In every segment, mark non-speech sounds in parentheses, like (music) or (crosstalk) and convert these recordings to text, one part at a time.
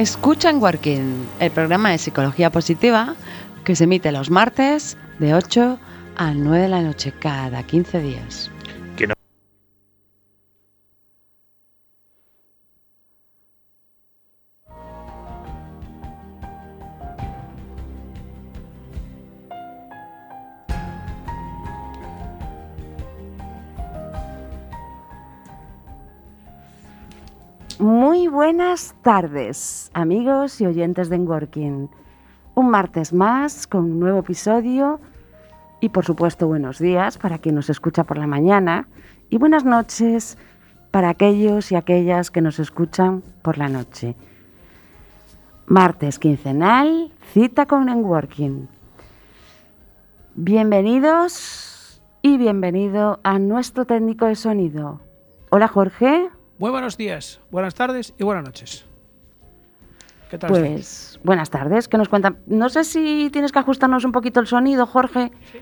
Escucha en Working, el programa de psicología positiva que se emite los martes de 8 a 9 de la noche cada 15 días. Buenas tardes, amigos y oyentes de Working. Un martes más con un nuevo episodio y por supuesto buenos días para quien nos escucha por la mañana y buenas noches para aquellos y aquellas que nos escuchan por la noche. Martes quincenal, cita con Working. Bienvenidos y bienvenido a nuestro técnico de sonido. Hola Jorge. Muy buenos días, buenas tardes y buenas noches. ¿Qué tal? Pues buenas tardes, ¿qué nos cuentan? No sé si tienes que ajustarnos un poquito el sonido, Jorge, sí.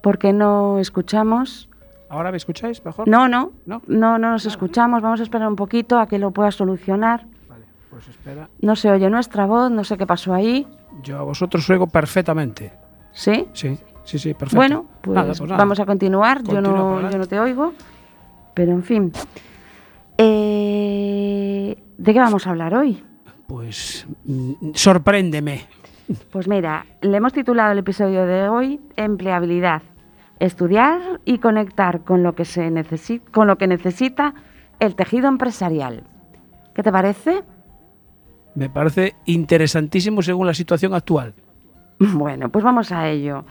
porque no escuchamos. ¿Ahora me escucháis mejor? No, no, no, no, no nos escuchamos. Vamos a esperar un poquito a que lo pueda solucionar. Vale, pues espera. No se oye nuestra voz, no sé qué pasó ahí. Yo a vosotros oigo perfectamente. ¿Sí? Sí, sí, sí, perfecto. Bueno, pues, nada, pues nada. vamos a continuar. yo, no, yo no te oigo, pero en fin. Eh, ¿De qué vamos a hablar hoy? Pues mm, sorpréndeme. Pues mira, le hemos titulado el episodio de hoy Empleabilidad. Estudiar y conectar con lo que, se necesita, con lo que necesita el tejido empresarial. ¿Qué te parece? Me parece interesantísimo según la situación actual. (laughs) Bueno, pues vamos a ello.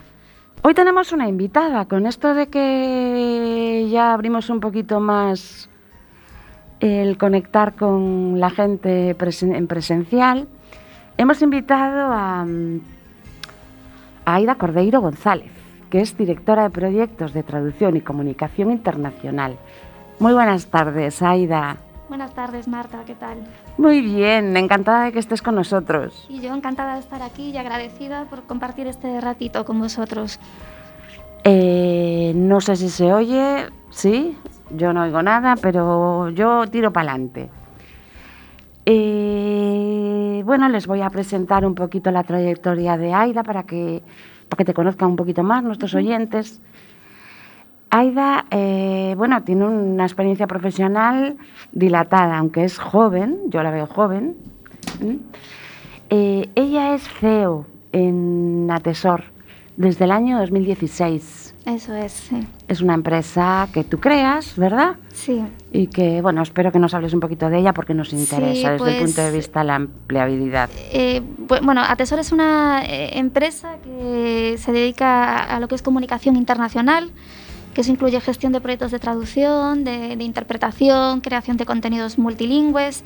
Hoy tenemos una invitada. Con esto de que ya abrimos un poquito más el conectar con la gente en presencial, hemos invitado a, a Aida Cordeiro González, que es directora de proyectos de traducción y comunicación internacional. Muy buenas tardes, Aida. Buenas tardes, Marta, ¿qué tal? Muy bien, encantada de que estés con nosotros. Y yo encantada de estar aquí y agradecida por compartir este ratito con vosotros. Eh, no sé si se oye, ¿sí? Yo no oigo nada, pero yo tiro para adelante. Eh, bueno, les voy a presentar un poquito la trayectoria de Aida para que, para que te conozcan un poquito más nuestros oyentes. Aida, eh, bueno, tiene una experiencia profesional dilatada, aunque es joven, yo la veo joven. Eh, ella es CEO en Atesor desde el año 2016. Eso es, sí. Es una empresa que tú creas, ¿verdad? Sí. Y que, bueno, espero que nos hables un poquito de ella porque nos interesa desde el punto de pues, vista de la empleabilidad. Eh, bueno, Atesor es una eh, empresa que se dedica a lo que es comunicación internacional, que eso incluye gestión de proyectos de traducción, de interpretación, creación de contenidos multilingües.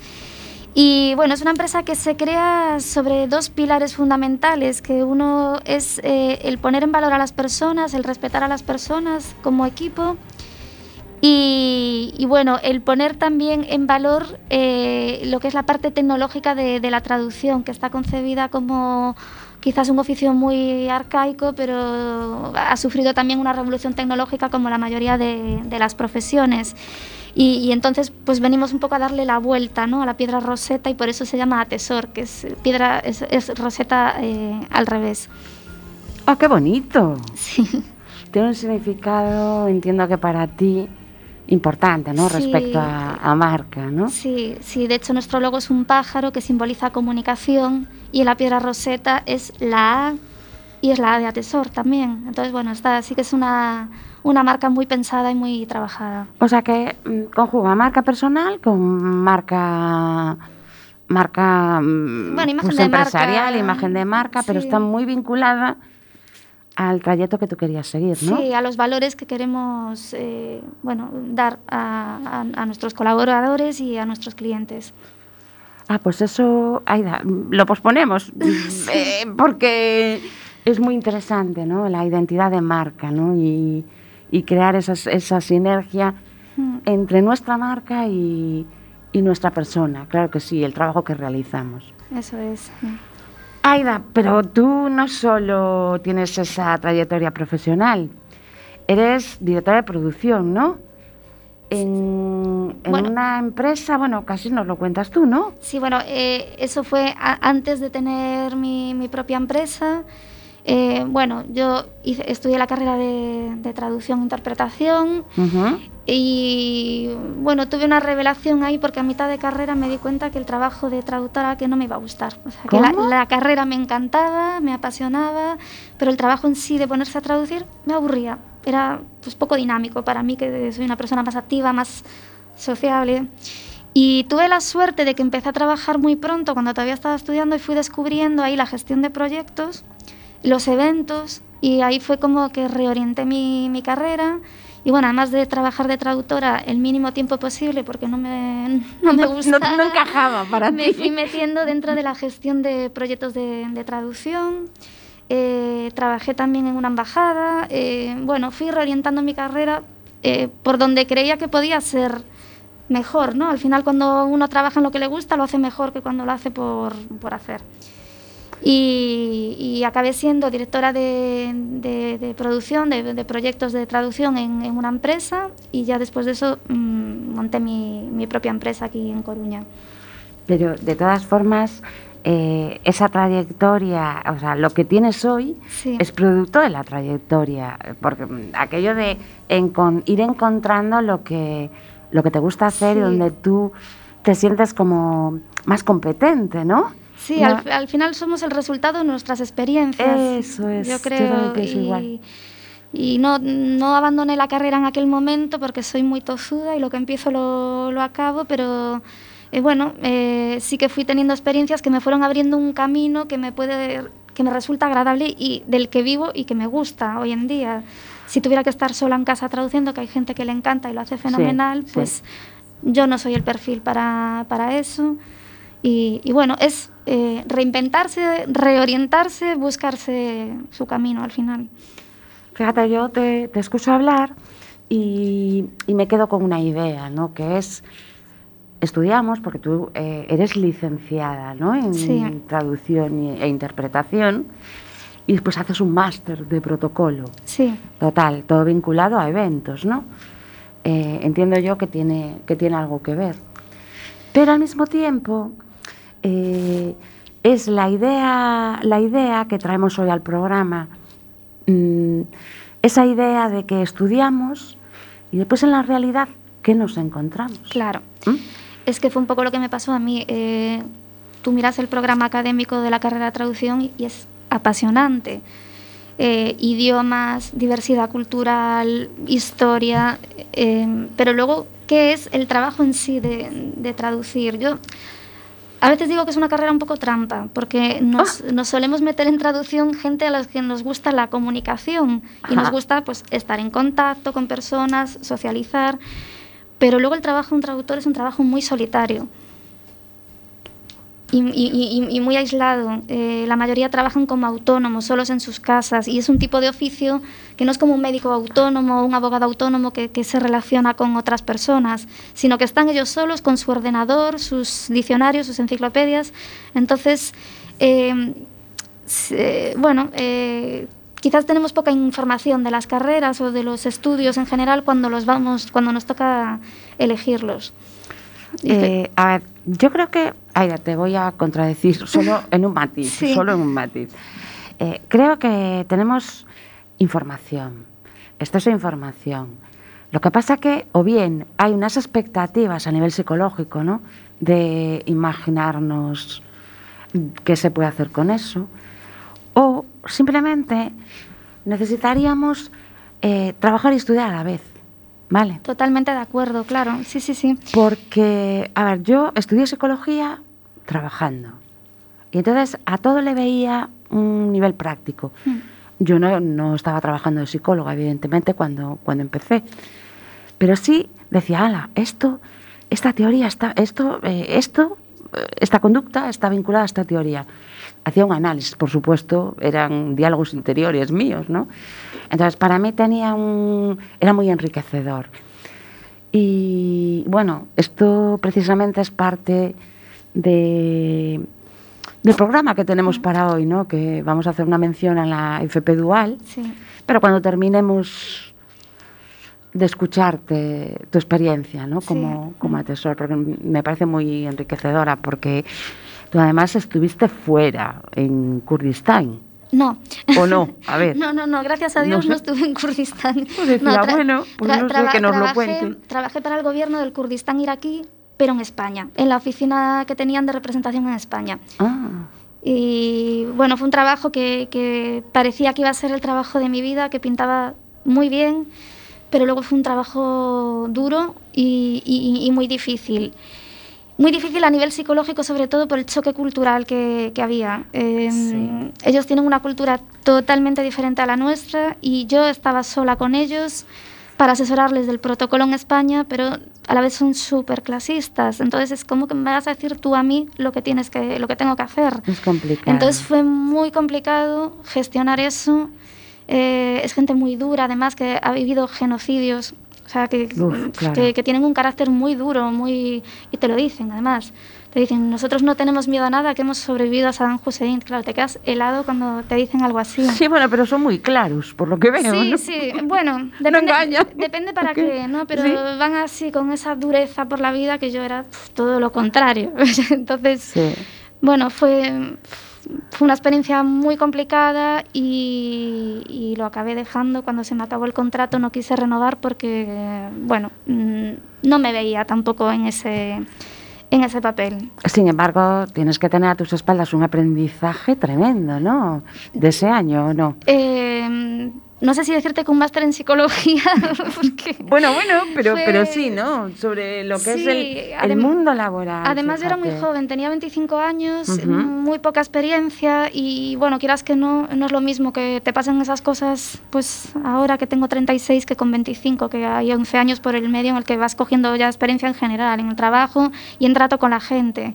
Y bueno, es una empresa que se crea sobre dos pilares fundamentales, que uno es eh, el poner en valor a las personas, el respetar a las personas como equipo y, bueno, el poner también en valor eh, lo que es la parte tecnológica de, la traducción, que está concebida como quizás un oficio muy arcaico, pero ha sufrido también una revolución tecnológica como la mayoría de, de las profesiones. Y, entonces pues venimos un poco a darle la vuelta ¿no? a la piedra roseta y por eso se llama Atesor, que es piedra es, roseta eh, al revés. ¡Ah, qué bonito! Sí. Tiene un significado, entiendo que para ti, importante, ¿no? Respecto a, a, marca, ¿no? Sí, sí. De hecho, nuestro logo es un pájaro que simboliza comunicación y en la piedra roseta es la A y es la A de Atesor también. Entonces, bueno, está, sí que es una, una marca muy pensada y muy trabajada. O sea que mm, conjuga marca personal con marca marca mm, bueno, imagen pues, de empresarial, marca, imagen de marca, pero está muy vinculada al trayecto que tú querías seguir, ¿no? Sí, a los valores que queremos eh, bueno, dar a, a, nuestros colaboradores y a nuestros clientes. Ah, pues eso, Aida, lo posponemos, (laughs) eh, porque es muy interesante, ¿no? La identidad de marca, ¿no? Y, y crear esas, esa sinergia mm. entre nuestra marca y, y, nuestra persona. Claro que sí, el trabajo que realizamos. Eso es. Aida, pero tú no solo tienes esa trayectoria profesional, eres directora de producción, ¿no? En, en una empresa, bueno, casi nos lo cuentas tú, ¿no? Sí, bueno, eh, eso fue antes de tener mi, mi propia empresa. Eh, bueno, yo hice, estudié la carrera de, traducción e interpretación y bueno, tuve una revelación ahí porque a mitad de carrera me di cuenta que el trabajo de traductora que no me iba a gustar. O sea, que la, carrera me encantaba, me apasionaba, pero el trabajo en sí de ponerse a traducir me aburría. Era pues poco dinámico para mí, que soy una persona más activa, más sociable. Y tuve la suerte de que empecé a trabajar muy pronto cuando todavía estaba estudiando y fui descubriendo ahí la gestión de proyectos los eventos y ahí fue como que reorienté mi, mi carrera. Y bueno, además de trabajar de traductora el mínimo tiempo posible, porque no me, (laughs) no me gustaba, no, encajaba para me fui metiendo dentro de la gestión de proyectos de, de traducción. Eh, trabajé también en una embajada. Eh, bueno, fui reorientando mi carrera eh, por donde creía que podía ser mejor, ¿no? Al final, cuando uno trabaja en lo que le gusta, lo hace mejor que cuando lo hace por, por hacer. Y, acabé siendo directora de, producción, de, proyectos de traducción en, una empresa y ya después de eso mm, monté mi, propia empresa aquí en Coruña. Pero de todas formas, eh, esa trayectoria, o sea, lo que tienes hoy es producto de la trayectoria, porque aquello de ir encontrando lo que, lo que te gusta hacer y donde tú te sientes como más competente, ¿no? Sí, al, final somos el resultado de nuestras experiencias. Eso es. Yo creo, que es y, igual. Y no, no abandoné la carrera en aquel momento porque soy muy tozuda y lo que empiezo lo, lo acabo, pero eh, bueno, eh, sí que fui teniendo experiencias que me fueron abriendo un camino que me puede que me resulta agradable y del que vivo y que me gusta hoy en día. Si tuviera que estar sola en casa traduciendo, que hay gente que le encanta y lo hace fenomenal, pues yo no soy el perfil para, para eso. Y, bueno, es eh, reinventarse, reorientarse, buscarse su camino al final. Fíjate, yo te, escucho hablar y, me quedo con una idea, ¿no? Que es, estudiamos, porque tú eh, eres licenciada, ¿no? En traducción e interpretación y después haces un máster de protocolo. Sí. Total, todo vinculado a eventos, ¿no? Eh, entiendo yo que tiene, que tiene algo que ver. Pero al mismo tiempo, eh, es la idea, la idea que traemos hoy al programa, mm, esa idea de que estudiamos y después en la realidad, ¿qué nos encontramos? Claro. ¿Mm? Es que fue un poco lo que me pasó a mí. Eh, tú miras el programa académico de la carrera de traducción y es apasionante. Eh, idiomas, diversidad cultural, historia, pero luego, ¿qué es el trabajo en sí de, de traducir? Yo a veces digo que es una carrera un poco trampa, porque nos, ah. nos solemos meter en traducción gente a las que nos gusta la comunicación y nos gusta pues, estar en contacto con personas, socializar, pero luego el trabajo de un traductor es un trabajo muy solitario y, muy aislado. Eh, la mayoría trabajan como autónomos, solos en sus casas, y es un tipo de oficio que no es como un médico autónomo o un abogado autónomo que, se relaciona con otras personas, sino que están ellos solos con su ordenador, sus diccionarios, sus enciclopedias. Entonces, eh, bueno, eh, quizás tenemos poca información de las carreras o de los estudios en general cuando los vamos, cuando nos toca elegirlos. a ver, yo creo que Aida, te voy a contradecir solo (laughs) en un matiz, solo en un matiz. Eh, creo que tenemos información, exceso de información. Lo que pasa que, o bien, hay unas expectativas a nivel psicológico, ¿no? De imaginarnos qué se puede hacer con eso, o simplemente necesitaríamos eh, trabajar y estudiar a la vez. ¿Vale? Totalmente de acuerdo, claro. Sí, sí, sí. Porque, a ver, yo estudié psicología trabajando. Y entonces a todo le veía un nivel práctico. Hmm. Yo no, no, estaba trabajando de psicóloga, evidentemente, cuando, cuando empecé. Pero sí decía, ala, esto, esta teoría, está, esto, eh, esto, esta conducta está vinculada a esta teoría. Hacía un análisis, por supuesto, eran diálogos interiores míos, ¿no? Entonces, para mí tenía un, era muy enriquecedor. Y bueno, esto precisamente es parte de, del programa que tenemos para hoy, ¿no? que vamos a hacer una mención a la FP Dual, pero cuando terminemos de escucharte tu experiencia, ¿no? Sí. Como, como asesor, porque me parece muy enriquecedora, porque tú además estuviste fuera, en Kurdistán, No. ¿o no? A (laughs) ver. No, no, no, gracias a Dios No estuve en Kurdistán. Pues decía, bueno, pues no sé, traba- que nos lo cuente. Trabajé para el gobierno del Kurdistán iraquí, pero en España, en la oficina que tenían de representación en España. Ah, Y bueno, fue un trabajo que, que parecía que iba a ser el trabajo de mi vida, que pintaba muy bien, pero luego fue un trabajo duro y, y- y muy difícil. Muy difícil a nivel psicológico, sobre todo por el choque cultural que, que había. Eh, Sí. Ellos tienen una cultura totalmente diferente a la nuestra y yo estaba sola con ellos para asesorarles del protocolo en España, pero a la vez son súper clasistas. Entonces es como que me vas a decir tú a mí lo que, tienes que, lo que tengo que hacer. es complicado. Entonces fue muy complicado gestionar eso. Eh, es gente muy dura, además, que ha vivido genocidios, o sea, que, Uf, claro. que, que tienen un carácter muy duro, muy y te lo dicen, además. Te dicen, nosotros no tenemos miedo a nada, que hemos sobrevivido a Saddam Hussein. Claro, te quedas helado cuando te dicen algo así. Sí, bueno, pero son muy claros, por lo que veo, Sí, ¿no? sí, bueno, (laughs) depende, para qué, ¿no? Pero sí. van así con esa dureza por la vida que yo era todo lo contrario. (laughs) Entonces, Sí. bueno, fue, fue una experiencia muy complicada y, y lo acabé dejando cuando se me acabó el contrato. No quise renovar porque, bueno, mm, no me veía tampoco en ese, en ese papel. Sin embargo, tienes que tener a tus espaldas un aprendizaje tremendo, ¿no? De ese año, ¿o no? Eh, no sé si decirte que un máster en psicología, (laughs) porque... Bueno, bueno, pero, Fue- pero sí, ¿no? Sobre lo que es Sí, el, el adem- mundo laboral. Además, yo era muy joven, tenía 25 años, muy poca experiencia y, bueno, quieras que no, no es lo mismo que te pasen esas cosas, pues ahora que tengo 36 que con 25, que hay 11 años por el medio en el que vas cogiendo ya experiencia en general, en el trabajo y en trato con la gente.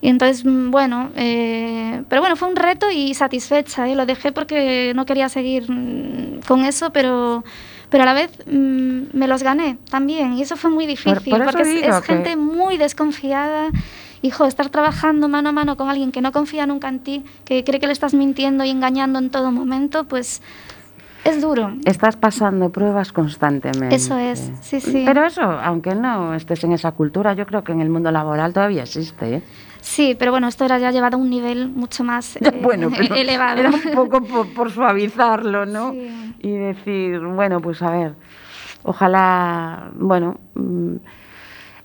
Y entonces, mm, bueno, eh, pero bueno, fue un reto y satisfecha, ¿eh? lo dejé porque no quería seguir mm, con eso, pero, pero a la vez mm, me los gané también y eso fue muy difícil, por eso porque es, es gente muy desconfiada. Hijo, estar trabajando mano a mano con alguien que no confía nunca en ti, que cree que le estás mintiendo y engañando en todo momento, pues es duro. Estás pasando pruebas constantemente. Eso es, sí, sí. Pero eso, aunque no estés en esa cultura, yo creo que en el mundo laboral todavía existe, ¿eh? Sí, pero bueno, esto era ya llevado a un nivel mucho más (laughs) eh, bueno, (laughs) pero elevado. era un poco por, por suavizarlo, ¿no? Sí. Y decir, bueno, pues a ver, ojalá, bueno, mm,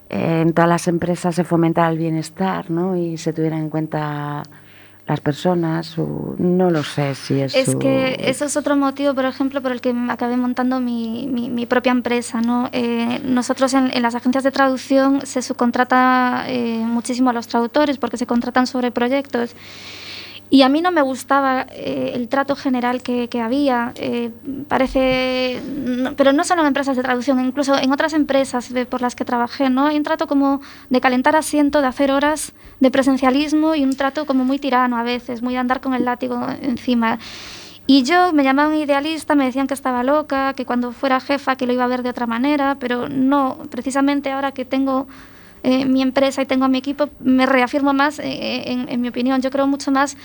en todas las empresas se fomentara el bienestar, ¿no? Y se tuvieran en cuenta las personas, su- no lo sé si es Es su- que eso es otro motivo, por ejemplo, por el que acabé montando mi, mi- mi propia empresa. ¿no? Eh, nosotros en, en las agencias de traducción se subcontrata eh, muchísimo a los traductores porque se contratan sobre proyectos. Y a mí no me gustaba eh, el trato general que, que había. eh, parece, no- pero no solo en empresas de traducción, incluso en otras empresas de- por las que trabajé, ¿no? Hay un trato como de calentar asiento, de hacer horas de presencialismo y un trato como muy tirano a veces, muy de andar con el látigo encima. Y yo me llamaban idealista, me decían que estaba loca, que cuando fuera jefa que lo iba a ver de otra manera, pero no, precisamente ahora que tengo eh, mi empresa y tengo a mi equipo, me reafirmo más eh, en, en mi opinión. Yo creo mucho más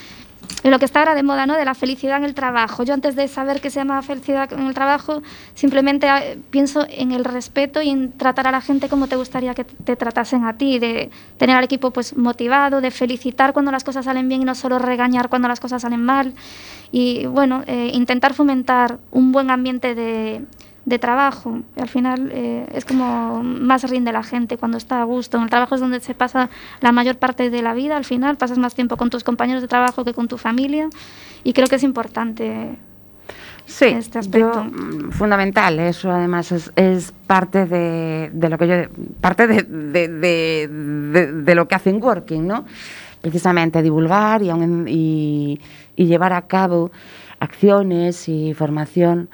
en lo que está ahora de moda, ¿no? De la felicidad en el trabajo. Yo antes de saber que se llama felicidad en el trabajo, simplemente eh, pienso en el respeto y en tratar a la gente como te gustaría que te tratasen a ti, de tener al equipo pues motivado, de felicitar cuando las cosas salen bien y no solo regañar cuando las cosas salen mal. Y bueno, eh, intentar fomentar un buen ambiente de, de trabajo. Al final eh, es como más rinde la gente cuando está a gusto. En el trabajo es donde se pasa la mayor parte de la vida. Al final pasas más tiempo con tus compañeros de trabajo que con tu familia. Y creo que es importante. Sí, este aspecto. yo, mm, fundamental. Eso además es, es parte de, de lo que yo, parte de, lo que hacen Working, ¿no? Precisamente divulgar y, aun- y, y llevar a cabo acciones y formación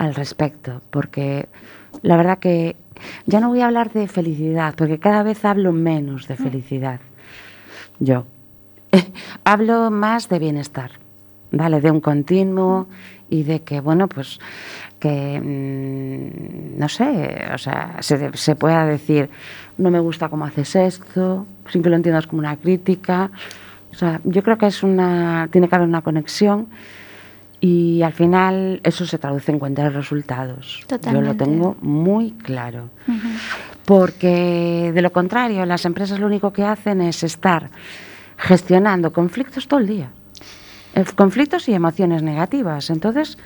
al respecto, porque la verdad que ya no voy a hablar de felicidad, porque cada vez hablo menos de felicidad. Yo (laughs) hablo más de bienestar, ¿vale? De un continuo y de que, bueno, pues que, mm, no sé, o sea, se, se pueda decir, no me gusta cómo haces esto, sin que lo entiendas como una crítica. O sea, yo creo que es una, tiene que haber una conexión Y al final eso se traduce en cuenta de resultados. Yo lo tengo muy claro. Porque de lo contrario, las empresas lo único que hacen es estar gestionando conflictos todo el día. Eh, Conflictos y emociones negativas. Entonces,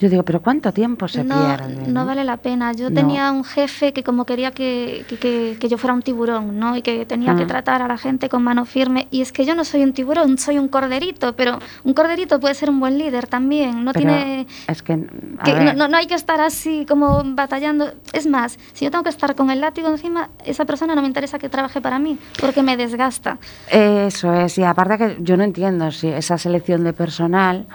yo digo, pero ¿cuánto tiempo se no, pierde? no vale la pena. Yo No. tenía un jefe que como quería que, que- que- yo fuera un tiburón, ¿no? Y que tenía que Mm. tratar a la gente con mano firme. Y es que yo no soy un tiburón, soy un corderito, pero un corderito puede ser un buen líder también. No Pero tiene... Es que, que no- no hay que estar así como batallando. Es más, si yo tengo que estar con el látigo encima, esa persona no me interesa que trabaje para mí, porque me desgasta. Eso es, y aparte que yo no entiendo si esa selección de personal,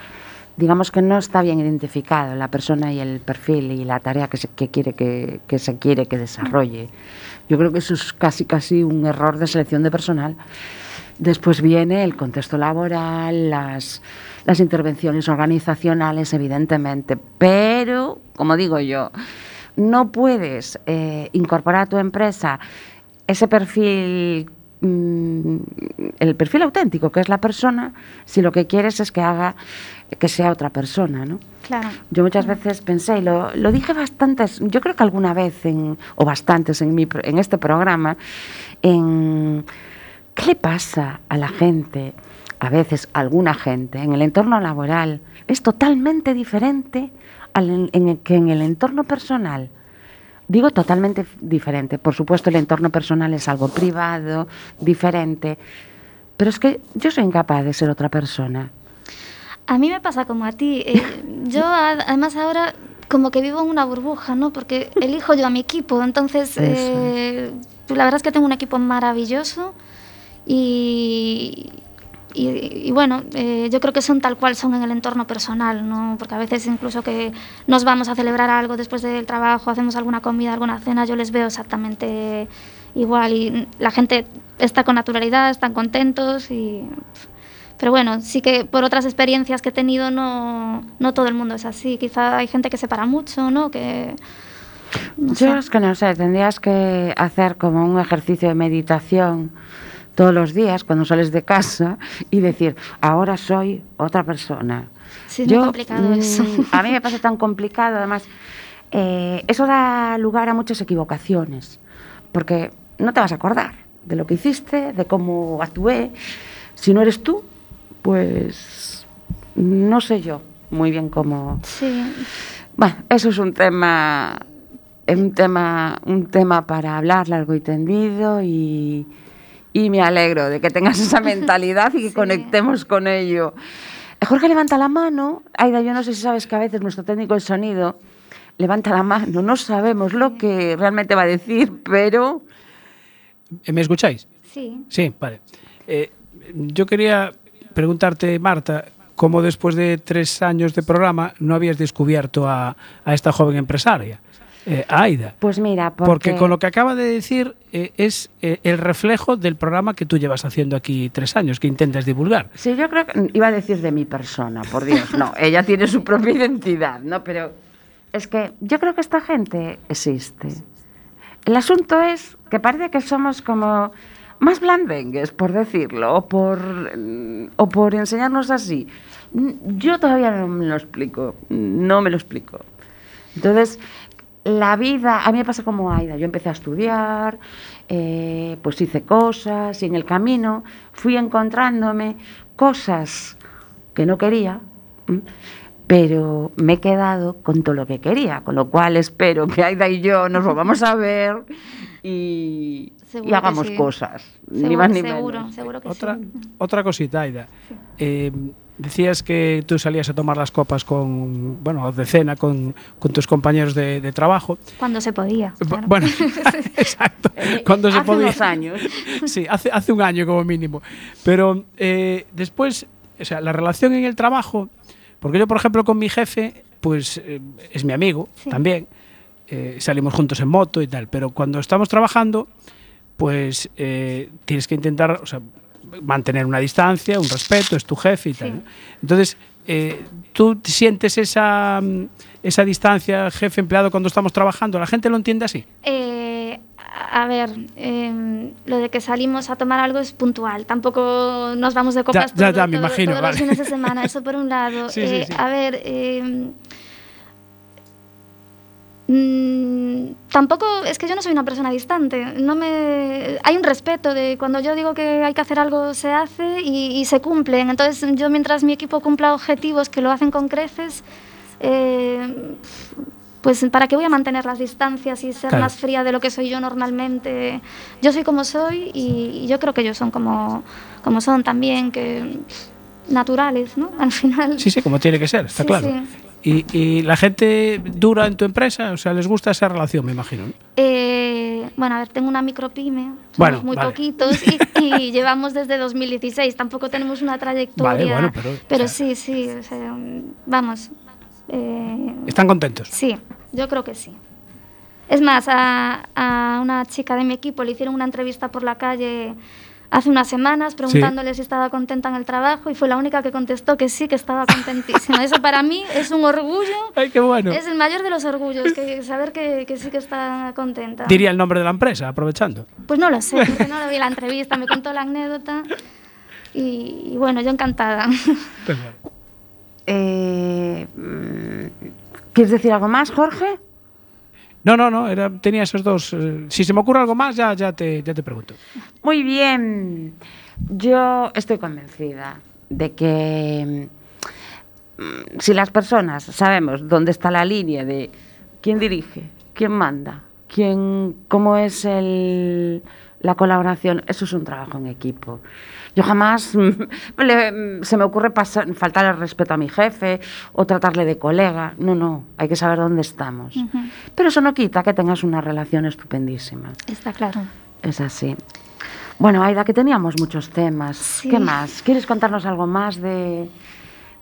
digamos que no está bien identificado la persona y el perfil y la tarea que se, quiere que, que se quiere que desarrolle. Yo creo que eso es casi casi un error de selección de personal. Después viene el contexto laboral, las, las intervenciones organizacionales, evidentemente, pero, como digo yo, no puedes eh, incorporar a tu empresa ese perfil, mm, el perfil auténtico, que es la persona, si lo que quieres es que haga que sea otra persona, ¿no? Claro. Yo muchas veces pensé, y lo, lo dije bastantes, yo creo que alguna vez, en, o bastantes en, mi, en este programa, en qué le pasa a la gente, a veces a alguna gente, en el entorno laboral, es totalmente diferente al en- en el que en el entorno personal. Digo totalmente diferente. Por supuesto, el entorno personal es algo privado, diferente. Pero es que yo soy incapaz de ser otra persona. A mí me pasa como a ti. eh, (laughs) yo además ahora como que vivo en una burbuja, ¿no? Porque elijo yo a mi equipo. Entonces, eh, la verdad es que tengo un equipo maravilloso y, y, y bueno, eh, yo creo que son tal cual son en el entorno personal, ¿no? Porque a veces incluso que nos vamos a celebrar algo después del trabajo, hacemos alguna comida, alguna cena, yo les veo exactamente igual y la gente está con naturalidad, están contentos y... Pero bueno, sí que por otras experiencias que he tenido no, no todo el mundo es así. Quizá hay gente que se para mucho, ¿no? Que... no Yo sé. es que no sé, tendrías que hacer como un ejercicio de meditación todos los días cuando sales de casa y decir, ahora soy otra persona. Sí, es muy complicado mm, eso. A mí me parece tan complicado, además, eh, eso da lugar a muchas equivocaciones, porque no te vas a acordar de lo que hiciste, de cómo actué. Si no eres tú, pues no sé yo muy bien cómo, Sí, bueno, eso es un tema, un tema, un tema para hablar largo y tendido y, y me alegro de que tengas esa (laughs) mentalidad y que Sí. conectemos con ello. Eh, Jorge levanta la mano. Aida, yo no sé si sabes que a veces nuestro técnico de sonido levanta la mano. No sabemos lo que realmente va a decir, pero Eh, ¿Me escucháis? sí. Sí, vale. Eh, yo quería preguntarte, Marta, cómo después de tres años de programa no habías descubierto a, a esta joven empresaria, eh, Aida. pues mira, porque, Porque con lo que acaba de decir eh, es eh, el reflejo del programa que tú llevas haciendo aquí tres años, que intentas divulgar. Sí, yo creo que iba a decir de mi persona, por Dios, no, (laughs) ella tiene su propia identidad, ¿no? Pero es que yo creo que esta gente existe. El asunto es que parece que somos como más blandengues, por decirlo, o por, mm, o por enseñarnos así. Mm, Yo todavía no me lo explico, no me lo explico. Entonces, la vida, a mí me pasa como a Aida, yo empecé a estudiar, eh, pues hice cosas y en el camino fui encontrándome cosas que no quería, pero me he quedado con todo lo que quería, con lo cual espero que Aida y yo nos volvamos a ver y, hagamos sí. cosas, ni Seguro, más ni seguro, menos. seguro que Otra, sí. otra cosita, Aida. Eh, decías que tú salías a tomar las copas con, bueno, de cena con, con tus compañeros de, de trabajo. Cuando se podía. Claro. Bueno, (laughs) (laughs) exacto. Cuando se Hace podía. unos años. (laughs) Sí, hace, hace un año como mínimo. Pero eh, después, o sea, la relación en el trabajo, porque yo, por ejemplo, con mi jefe, pues eh, es mi amigo Sí. también, eh, salimos juntos en moto y tal, pero cuando estamos trabajando, pues eh, tienes que intentar, o sea, mantener una distancia, un respeto, es tu jefe y tal. Sí. ¿no? Entonces, eh, ¿tú sientes esa, mm, esa distancia jefe-empleado cuando estamos trabajando? ¿La gente lo entiende así? Eh, a ver, eh, lo de que salimos a tomar algo es puntual. Tampoco nos vamos de copas Ya- ya- todo- ya me todo- imagino, todos vale. los fines de semana. Eso por un lado. (laughs) Sí, sí, Eh, sí. A ver, eh, mm, tampoco es que yo no soy una persona distante. No me hay un respeto de cuando yo digo que hay que hacer algo se hace y, y se cumplen. Entonces yo mientras mi equipo cumpla objetivos que lo hacen con creces. eh, pues para qué voy a mantener las distancias y ser Claro. más fría de lo que soy yo normalmente. Yo soy como soy y, y yo creo que ellos son como, como son también, que naturales, ¿no? (laughs) Al final. Sí, sí, como tiene que ser, está Sí, claro. sí. Y, y la gente dura en tu empresa, o sea, les gusta esa relación, me imagino. ¿no? Eh, bueno, a ver, tengo una micropyme, somos Bueno, muy vale. poquitos y, (laughs) y llevamos desde 2016, tampoco tenemos una trayectoria. Vale, bueno, pero- o sea- sí, sí, o sea, vamos. eh, Están contentos. Sí, yo creo que sí. Es más, a, a una chica de mi equipo le hicieron una entrevista por la calle hace unas semanas preguntándole si estaba contenta en el trabajo y fue la única que contestó que sí, que estaba contentísima. Eso para mí es un orgullo, Ay, qué bueno. es el mayor de los orgullos, que saber que, que sí que está contenta. Diría el nombre de la empresa, aprovechando. Pues no lo sé, (laughs) porque no lo vi en la entrevista, me contó la anécdota y, y bueno, yo encantada. Pues bueno. Eh, mm, ¿Quieres decir algo más, Jorge? No, no, no, era, tenía esos dos. eh, si se me ocurre algo más, ya, ya, te, ya te pregunto. Muy bien. Yo estoy convencida de que mm, si las personas sabemos dónde está la línea de quién dirige, quién manda, quién, cómo es el, la colaboración, eso es un trabajo en equipo. Yo jamás (laughs) le- se me ocurre pasar, faltar el respeto a mi jefe o tratarle de colega. No, no, hay que saber dónde estamos. Pero eso no quita que tengas una relación estupendísima. Está claro. Es así. Bueno, Aida, que teníamos muchos temas. Sí. ¿Qué más? ¿Quieres contarnos algo más de,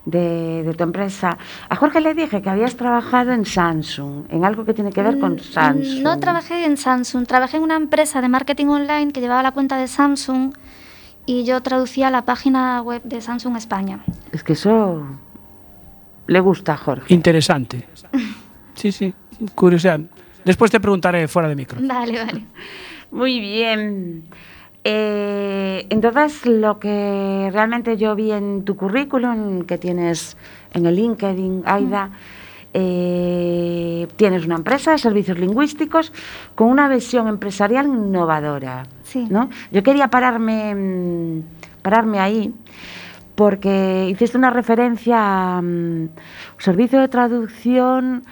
de, de tu empresa? A Jorge le dije que habías trabajado en Samsung, en algo que tiene que ver con Mm, Samsung. No trabajé en Samsung, trabajé en una empresa de marketing online que llevaba la cuenta de Samsung y yo traducía la página web de Samsung España. Es que eso le gusta a Jorge. Interesante. (laughs) Sí, sí, curiosidad. Después te preguntaré fuera de micro. Vale, vale. Muy bien. Eh, entonces, lo que realmente yo vi en tu currículum, que tienes en el LinkedIn, Aida, eh, tienes una empresa de servicios lingüísticos con una visión empresarial innovadora. Sí. ¿no? Yo quería pararme, mm, pararme ahí porque hiciste una referencia a mm, servicio de traducción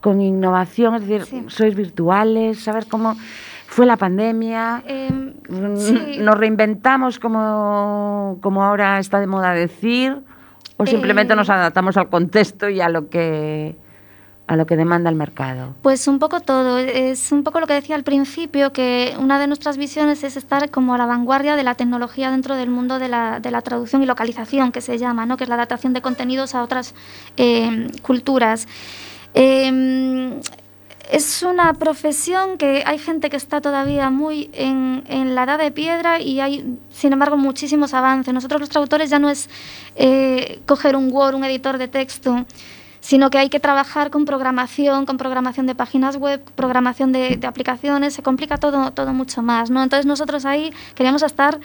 con innovación, es decir, Sí. sois virtuales, saber cómo fue la pandemia, Em, Mm, sí. nos reinventamos como, como ahora está de moda decir, o simplemente Eh. nos adaptamos al contexto y a lo que a lo que demanda el mercado. Pues un poco todo. Es un poco lo que decía al principio, que una de nuestras visiones es estar como a la vanguardia de la tecnología dentro del mundo de la, de la traducción y localización, que se llama, ¿no? que es la adaptación de contenidos a otras eh, culturas. Eh, es una profesión que hay gente que está todavía muy en, en la edad de piedra y hay, sin embargo, muchísimos avances. Nosotros los traductores ya no es eh, coger un Word, un editor de texto, sino que hay que trabajar con programación, con programación de páginas web, programación de, de aplicaciones, se complica todo, todo mucho más. ¿no? Entonces nosotros ahí queríamos estar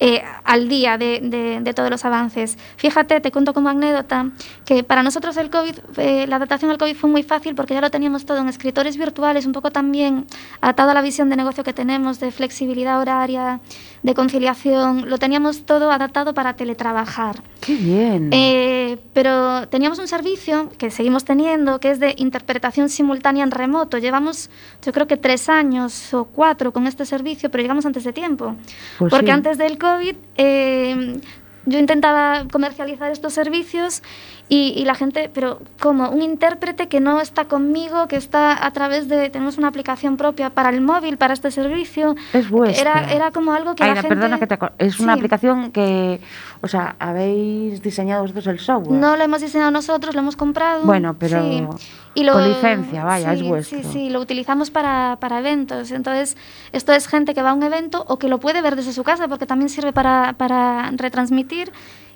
eh, al día de, de- de todos los avances. Fíjate, te cuento como anécdota, que para nosotros el COVID, eh, la adaptación al COVID fue muy fácil porque ya lo teníamos todo en escritores virtuales, un poco también atado a la visión de negocio que tenemos, de flexibilidad horaria, de conciliación, lo teníamos todo adaptado para teletrabajar. ¡Qué bien! Eh, pero teníamos un servicio que seguimos teniendo, que es de interpretación simultánea en remoto. Llevamos, yo creo que tres años o cuatro con este servicio, pero llegamos antes de tiempo. Pues Porque sí. antes del COVID eh, yo intentaba comercializar estos servicios y, y la gente, pero como un intérprete que no está conmigo, que está a través de, tenemos una aplicación propia para el móvil, para este servicio. Es vuestra. Era, era como algo que la gente... perdona que te Es una Sí. aplicación que, o sea, habéis diseñado vosotros el software. No lo hemos diseñado nosotros, lo hemos comprado. Bueno, pero sí. con licencia, vaya, sí, es vuestro. Sí, sí, lo utilizamos para, para eventos. Entonces, esto es gente que va a un evento o que lo puede ver desde su casa, porque también sirve para, para retransmitir.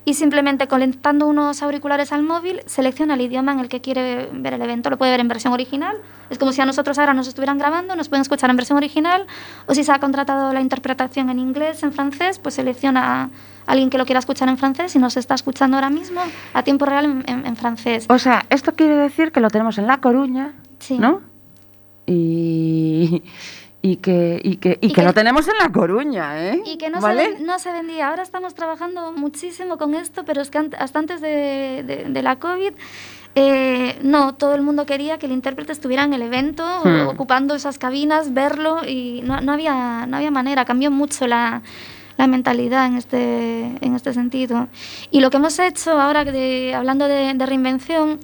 Y simplemente conectando unos auriculares al móvil selecciona el idioma en el que quiere ver el evento. Lo puede ver en versión original. Es como si a nosotros ahora nos estuvieran grabando, nos pueden escuchar en versión original. O si se ha contratado la interpretación en inglés, en francés, pues selecciona a alguien que lo quiera escuchar en francés y nos está escuchando ahora mismo a tiempo real en, en francés. O sea, esto quiere decir que lo tenemos en La Coruña, Sí. ¿no? Y, y que, y que, y Y que que- lo tenemos en La Coruña, ¿eh? Y que no, ¿Vale? se, no se vendía. Ahora estamos trabajando muchísimo con esto, pero es que hasta antes de, de- de la COVID, eh, no, todo el mundo quería que el intérprete estuviera en el evento, Hmm. ocupando esas cabinas, verlo, y no, no había, no había manera. Cambió mucho la, la mentalidad en este, en este sentido. Y lo que hemos hecho ahora, de, hablando de, de reinvención,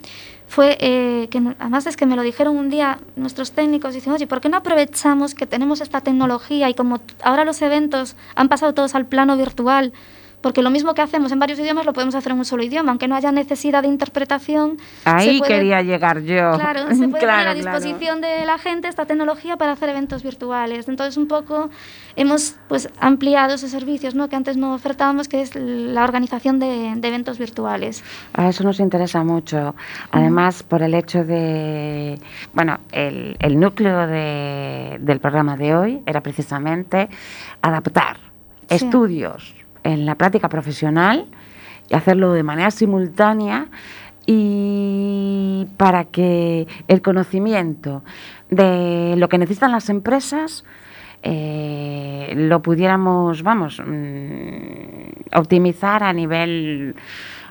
fue eh, que además es que me lo dijeron un día nuestros técnicos, dicen, oye, ¿por qué no aprovechamos que tenemos esta tecnología y como ahora los eventos han pasado todos al plano virtual? Porque lo mismo que hacemos en varios idiomas lo podemos hacer en un solo idioma, aunque no haya necesidad de interpretación. Ahí puede- quería llegar yo. Claro, se puede Claro, (laughs) poner a claro. disposición de la gente esta tecnología para hacer eventos virtuales. Entonces, un poco hemos pues ampliado esos servicios ¿no? que antes no ofertábamos, que es la organización de, de eventos virtuales. A eso nos interesa mucho. Además, por el hecho de. Bueno, el, el núcleo de- del programa de hoy era precisamente adaptar Sí. estudios en la práctica profesional y hacerlo de manera simultánea y para que el conocimiento de lo que necesitan las empresas eh, lo pudiéramos, vamos, mm, optimizar a nivel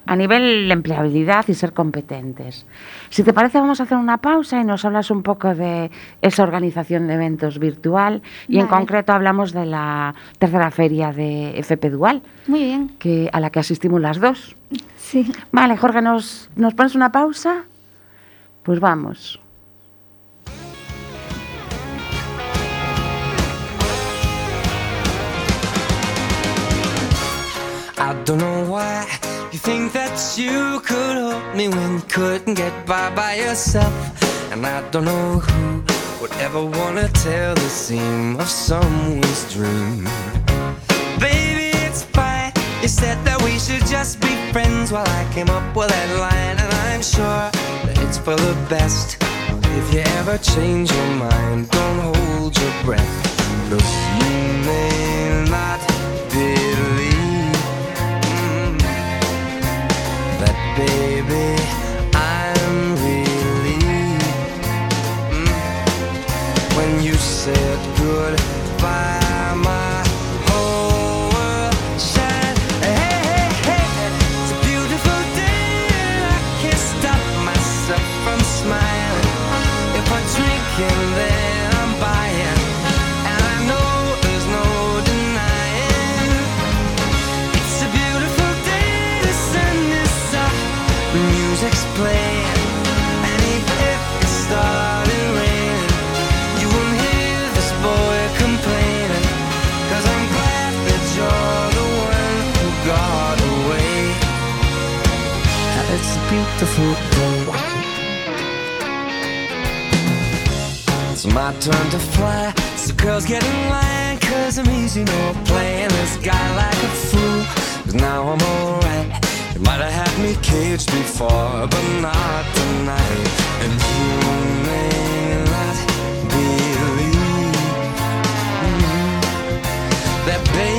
a nivel empleabilidad y ser competentes. Si te parece, vamos a hacer una pausa y nos hablas un poco de esa organización de eventos virtual y en concreto hablamos de la tercera feria de FP Dual, Muy bien, que, a la que asistimos las dos. sí. Vale, Jorge, ¿nos, ¿nos pones una pausa? Pues vamos. I don't know why you think that you could help me when you couldn't get by by yourself. And I don't know who would ever wanna tell the seam of someone's dream. Baby, it's fine. You said that we should just be friends while I came up with that line. And I'm sure that it's for the best. If you ever change your mind, don't hold your breath. Look, you may not baby, my turn to fly. So girls get in line, cause I'm easy, no playing this guy like a fool. Cause now I'm alright. You might have had me caged before, but not tonight. And you may not believe mm, that, baby,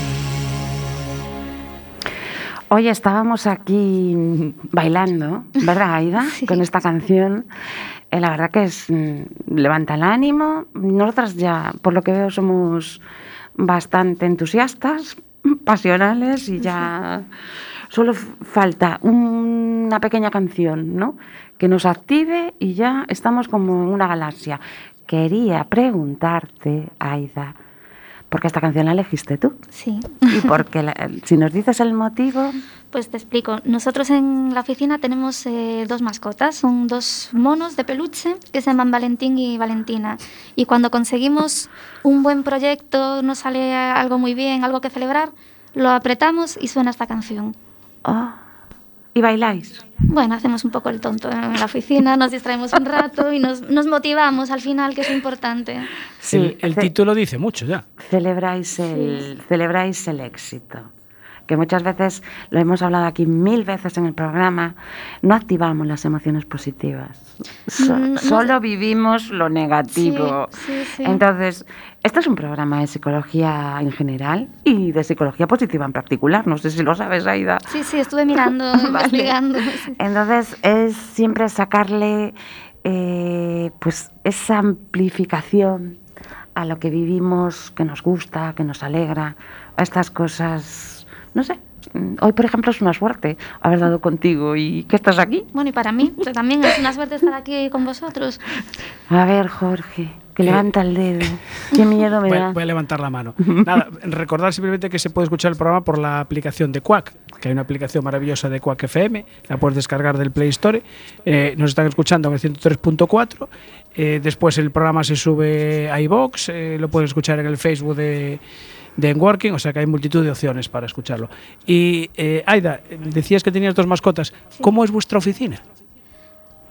Oye, estábamos aquí bailando, ¿verdad, Aida? (laughs) Sí. Con esta canción. Eh, la verdad que es mm, levanta el ánimo. Nosotras ya, por lo que veo, somos bastante entusiastas, (laughs) pasionales y ya solo falta un- una pequeña canción, ¿no? Que nos active y ya estamos como en una galaxia. Quería preguntarte, Aida, porque esta canción la elegiste tú. Sí. Y porque la- si nos dices el motivo, Pues te explico. Nosotros en la oficina tenemos eh, dos mascotas, son dos monos de peluche que se llaman Valentín y Valentina. Y cuando conseguimos un buen proyecto, nos sale algo muy bien, algo que celebrar, lo apretamos y suena esta canción. oh, y bailáis. Bueno, hacemos un poco el tonto en la oficina, nos distraemos un rato y nos, nos motivamos al final, que es importante. el, el ce- título dice mucho ya. celebráis el, celebráis el éxito. Que muchas veces, lo hemos hablado aquí mil veces en el programa, no activamos las emociones positivas. So- Mm, no- solo vivimos lo negativo. Sí, sí, sí. Entonces, este es un programa de psicología en general y de psicología positiva en particular. No sé si lo sabes, Aida. Sí, sí, estuve mirando, (laughs) (laughs) Vale. investigando. Entonces es siempre sacarle eh, pues esa amplificación a lo que vivimos, que nos gusta, que nos alegra, a estas cosas, no sé. Hoy, por ejemplo, es una suerte haber dado contigo y que estás aquí. Bueno, y para mí también es una suerte estar aquí con vosotros. A ver, Jorge, que levanta el dedo. (laughs) Qué miedo me Voy, da. voy a levantar la mano. Nada, recordar simplemente que se puede escuchar el programa por la aplicación de Quack, que hay una aplicación maravillosa de Quack FM, la puedes descargar del Play Store. Eh, nos están escuchando en el 103.4. Eh, después el programa se sube a iBox, eh, lo pueden escuchar en el Facebook de, de Enworking, o sea que hay multitud de opciones para escucharlo. Y eh, Aida, decías que tenías dos mascotas. ¿Cómo es vuestra oficina?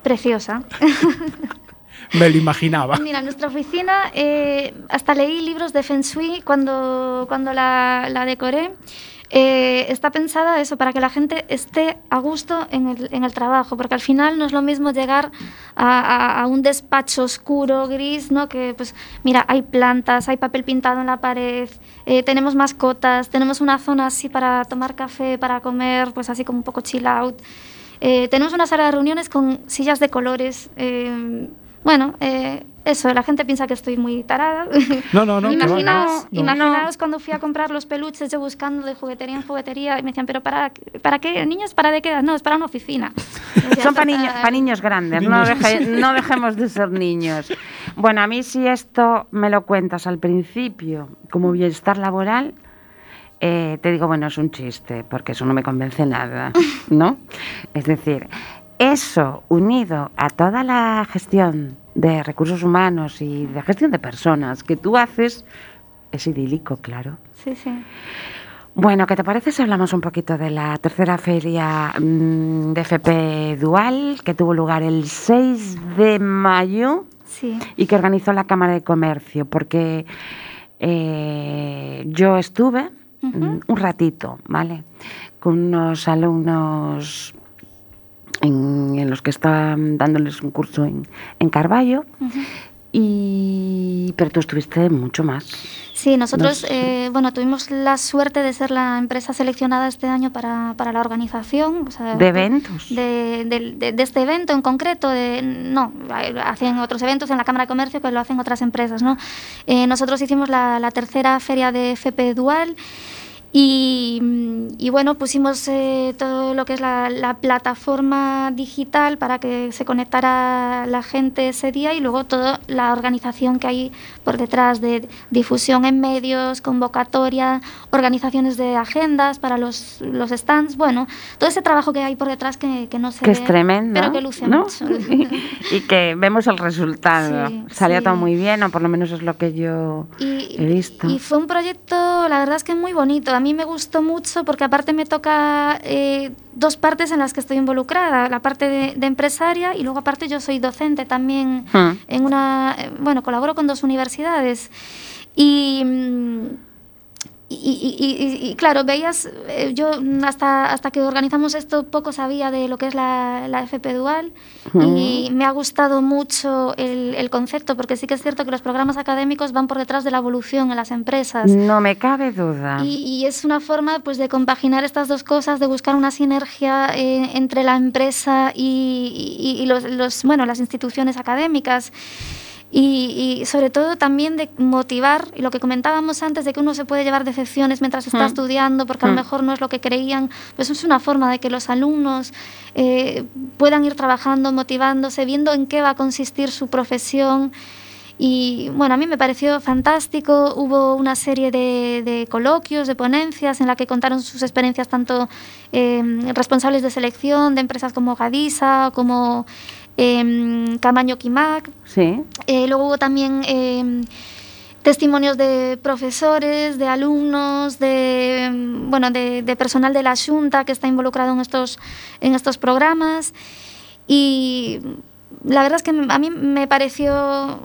Preciosa. (laughs) Me lo imaginaba. Mira, nuestra oficina, eh, hasta leí libros de Feng Shui cuando, cuando la, la decoré. Eh, está pensada eso, para que la gente esté a gusto en el, en el trabajo, porque al final no es lo mismo llegar a, a- a un despacho oscuro, gris, ¿no? Que, pues, mira, hay plantas, hay papel pintado en la pared, eh, tenemos mascotas, tenemos una zona así para tomar café, para comer, pues así como un poco chill out. Eh, tenemos una sala de reuniones con sillas de colores. Bueno, eh, eso, la gente piensa que estoy muy tarada. (laughs) No, no, no. Imaginaos, no, imaginaos cuando fui a comprar los peluches, yo buscando de juguetería en juguetería, y me decían, ¿pero para, para qué? ¿Niños para de qué edad? No, es para una oficina. (laughs) Son para niños, pa' niños grandes, no, Niños. deje- (laughs) no dejemos de ser niños. Bueno, a mí si esto me lo cuentas al principio como bienestar laboral, eh, te digo, bueno, es un chiste, porque eso no me convence nada, ¿no? Es decir, eso unido a toda la gestión de recursos humanos y de gestión de personas que tú haces, es idílico, claro. Sí, sí. Bueno, ¿qué te parece si hablamos un poquito de la tercera feria mm, de FP Dual que tuvo lugar el 6 de mayo Sí. y que organizó la Cámara de Comercio? Porque eh, yo estuve mm, un ratito, ¿vale? Con unos alumnos en, en los que estaban dándoles un curso en, en Carballo. Y, pero tú estuviste mucho más. Sí, nosotros, eh, bueno, tuvimos la suerte de ser la empresa seleccionada este año para, para la organización. o sea, De eventos. de, de- de este evento en concreto, de, no, hacen otros eventos en la Cámara de Comercio que lo hacen otras empresas, ¿no? Eh, nosotros hicimos la, la tercera feria de FP Dual y, y bueno, pusimos eh, todo lo que es la, la plataforma digital para que se conectara la gente ese día y luego toda la organización que hay por detrás de difusión en medios, convocatoria, organizaciones de agendas para los, los stands, bueno, todo ese trabajo que hay por detrás que, que no se que ve, es tremendo. pero que luce ¿no? mucho. (laughs) y que vemos el resultado. Sí, Salió sí. todo muy bien, o por lo menos es lo que yo Y, he visto. y fue un proyecto, la verdad es que muy bonito. A mí me gustó mucho porque aparte me toca eh, dos partes en las que estoy involucrada. La parte de, de empresaria y luego aparte yo soy docente también Hmm. en una... eh, Bueno, colaboro con dos universidades. Y... y, y- y- y, claro, veías, eh, yo hasta, hasta que organizamos esto poco sabía de lo que es la, la FP Dual y me ha gustado mucho el, el concepto porque sí que es cierto que los programas académicos van por detrás de la evolución en las empresas. No me cabe duda. Y, es una forma pues, de compaginar estas dos cosas, de buscar una sinergia eh, entre la empresa y los, los, bueno, las instituciones académicas. Y, y sobre todo también de motivar, y lo que comentábamos antes, de que uno se puede llevar decepciones mientras está Mm. estudiando, porque a lo Mm. mejor no es lo que creían, pues es una forma de que los alumnos eh, puedan ir trabajando, motivándose, viendo en qué va a consistir su profesión. Y bueno, a mí me pareció fantástico. Hubo una serie de, de coloquios, de ponencias en la que contaron sus experiencias tanto eh, responsables de selección de empresas como Gadisa, como eh, Camaño Kimac. Sí. Eh, luego hubo también eh, testimonios de profesores, de alumnos, de, mm, bueno, de, de personal de la Junta que está involucrado en estos, en estos programas. Y la verdad es que a mí me pareció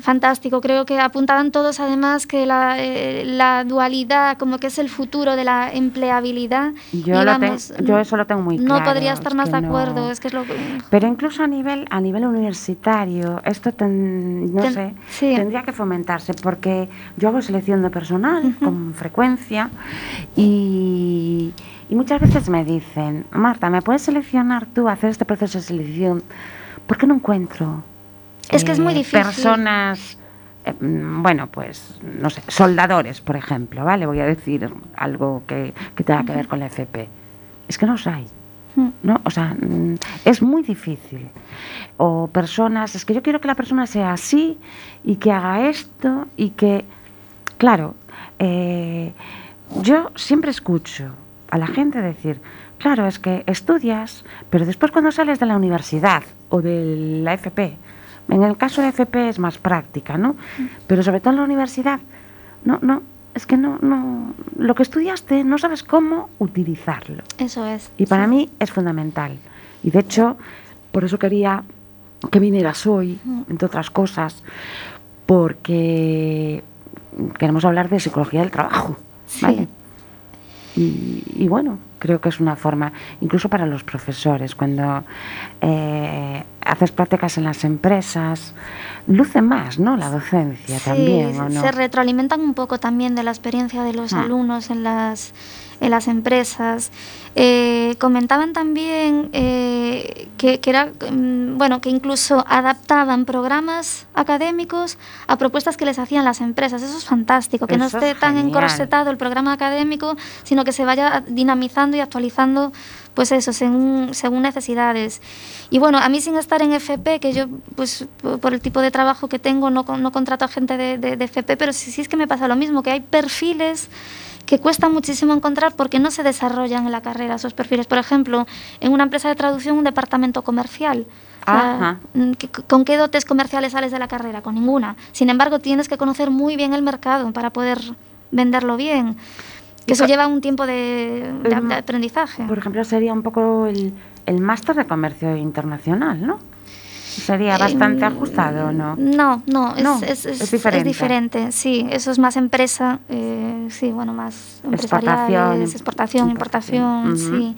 fantástico. Creo que apuntaban todos además que la, eh, la dualidad como que es el futuro de la empleabilidad. Yo, lo ten- yo eso lo tengo muy no claro. podría estar es más de no- acuerdo. Es que es lo que... Pero incluso a nivel, a nivel universitario, esto ten- no Ten- sé, sí. tendría que fomentarse porque yo hago selección de personal con frecuencia y, y muchas veces me dicen, Marta, ¿me puedes seleccionar tú, hacer este proceso de selección? ¿Por qué no encuentro Es que es muy eh, difícil. personas, eh, mm, bueno, pues, no sé, soldadores, por ejemplo, ¿vale? Voy a decir algo que, que tenga que ver con la FP. Es que no los hay. Mm. ¿no? O sea, mm, es muy difícil. O personas, es que yo quiero que la persona sea así y que haga esto y que, claro, eh, yo siempre escucho a la gente decir, claro, es que estudias, pero después cuando sales de la universidad o de la FP, en el caso de FP es más práctica, ¿no? Pero sobre todo en la universidad, no, no, es que no, no, lo que estudiaste no sabes cómo utilizarlo. Eso es. Y para sí. mí es fundamental. Y de hecho, por eso quería que vinieras hoy, entre otras cosas, porque queremos hablar de psicología del trabajo. Sí. ¿vale? Y, y bueno, creo que es una forma, incluso para los profesores, cuando eh, haces prácticas en las empresas, luce más, ¿no? La docencia Sí, también, ¿o no? se retroalimentan un poco también de la experiencia de los Ah. alumnos en las, en las empresas. Eh, comentaban también eh, que, que era, mm, bueno, que incluso adaptaban programas académicos a propuestas que les hacían las empresas. Eso es fantástico, que no esté es tan encorsetado el programa académico, sino que se vaya dinamizando y actualizando, pues eso, según, según necesidades. Y bueno, a mí sin estar en FP, que yo, pues por el tipo de trabajo que tengo, no, no contrato a gente de, de- de FP, pero sí, sí es que me pasa lo mismo, que hay perfiles que cuesta muchísimo encontrar porque no se desarrollan en la carrera esos perfiles. Por ejemplo, en una empresa de traducción, un departamento comercial. Ajá. mm, ¿qué- ¿Con qué dotes comerciales sales de la carrera? Con ninguna. Sin embargo, tienes que conocer muy bien el mercado para poder venderlo bien. Que eso lleva un tiempo de, de- de aprendizaje. Por ejemplo, sería un poco el, el máster de comercio internacional, ¿no? Sería bastante Em, ajustado, ¿o ¿no? No, no, es, No, es- es es- diferente. es diferente, sí, eso es más empresa, eh, sí, bueno, más empresariales, Exportación, importación, sí.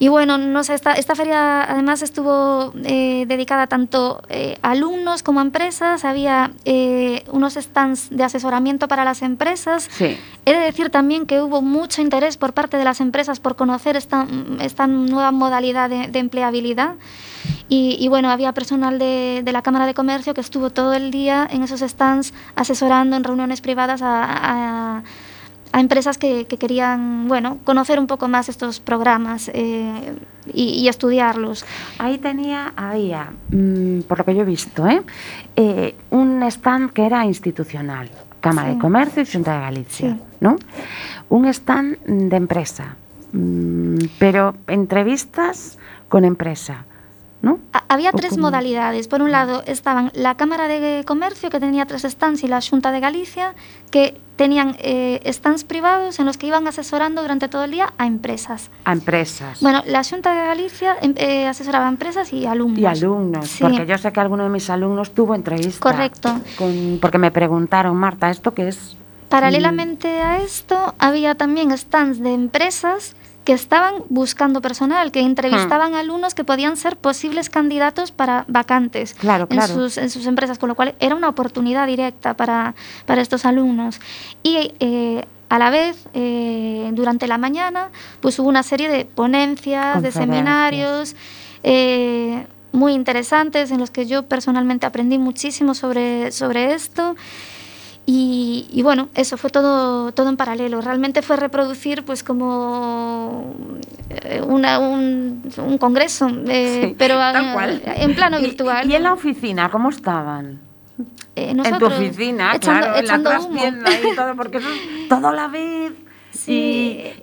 Y bueno, no sé, esta, esta feria además estuvo eh, dedicada tanto eh, a alumnos como a empresas, había eh, unos stands de asesoramiento para las empresas, Sí. He de decir también que hubo mucho interés por parte de las empresas por conocer esta, esta nueva modalidad de, de empleabilidad. Y, y bueno, había personal de, de la Cámara de Comercio que estuvo todo el día en esos stands asesorando en reuniones privadas a, a- a empresas que, que querían bueno, conocer un poco más estos programas eh, y, y estudiarlos. Ahí tenía, había, mm, por lo que yo he visto, ¿eh? Eh, un stand que era institucional, Cámara Sí. de Comercio y Junta de Galicia, Sí. ¿no? Un stand de empresa, mm, pero entrevistas con empresa, ¿no? Ha- Había ¿O tres cómo? modalidades. Por un lado estaban la Cámara de Comercio, que tenía tres stands, y la Junta de Galicia, que tenían eh, stands privados en los que iban asesorando durante todo el día a empresas. A empresas. Bueno, la Junta de Galicia em- eh, asesoraba a empresas y alumnos. y alumnos, Sí. porque yo sé que alguno de mis alumnos tuvo entrevista. Correcto. con- porque me preguntaron, Marta, ¿esto qué es? Paralelamente a esto, había también stands de empresas que estaban buscando personal, que entrevistaban alumnos que podían ser posibles candidatos para vacantes Claro, en, sus, en sus empresas, con lo cual era una oportunidad directa para, para estos alumnos. Y eh, a la vez, eh, durante la mañana, pues hubo una serie de ponencias, de seminarios. eh, muy interesantes en los que yo personalmente aprendí muchísimo sobre, sobre esto y, y bueno, eso fue todo, todo en paralelo. Realmente fue reproducir pues como eh, una- un, un congreso, eh, Sí, pero tal eh, cual. en plano virtual. ¿Y, en la oficina cómo estaban? Eh, en tu nosotros oficina, echando, claro, en la echando humo. trastienda y todo, porque eso es todo a la vez. Sí.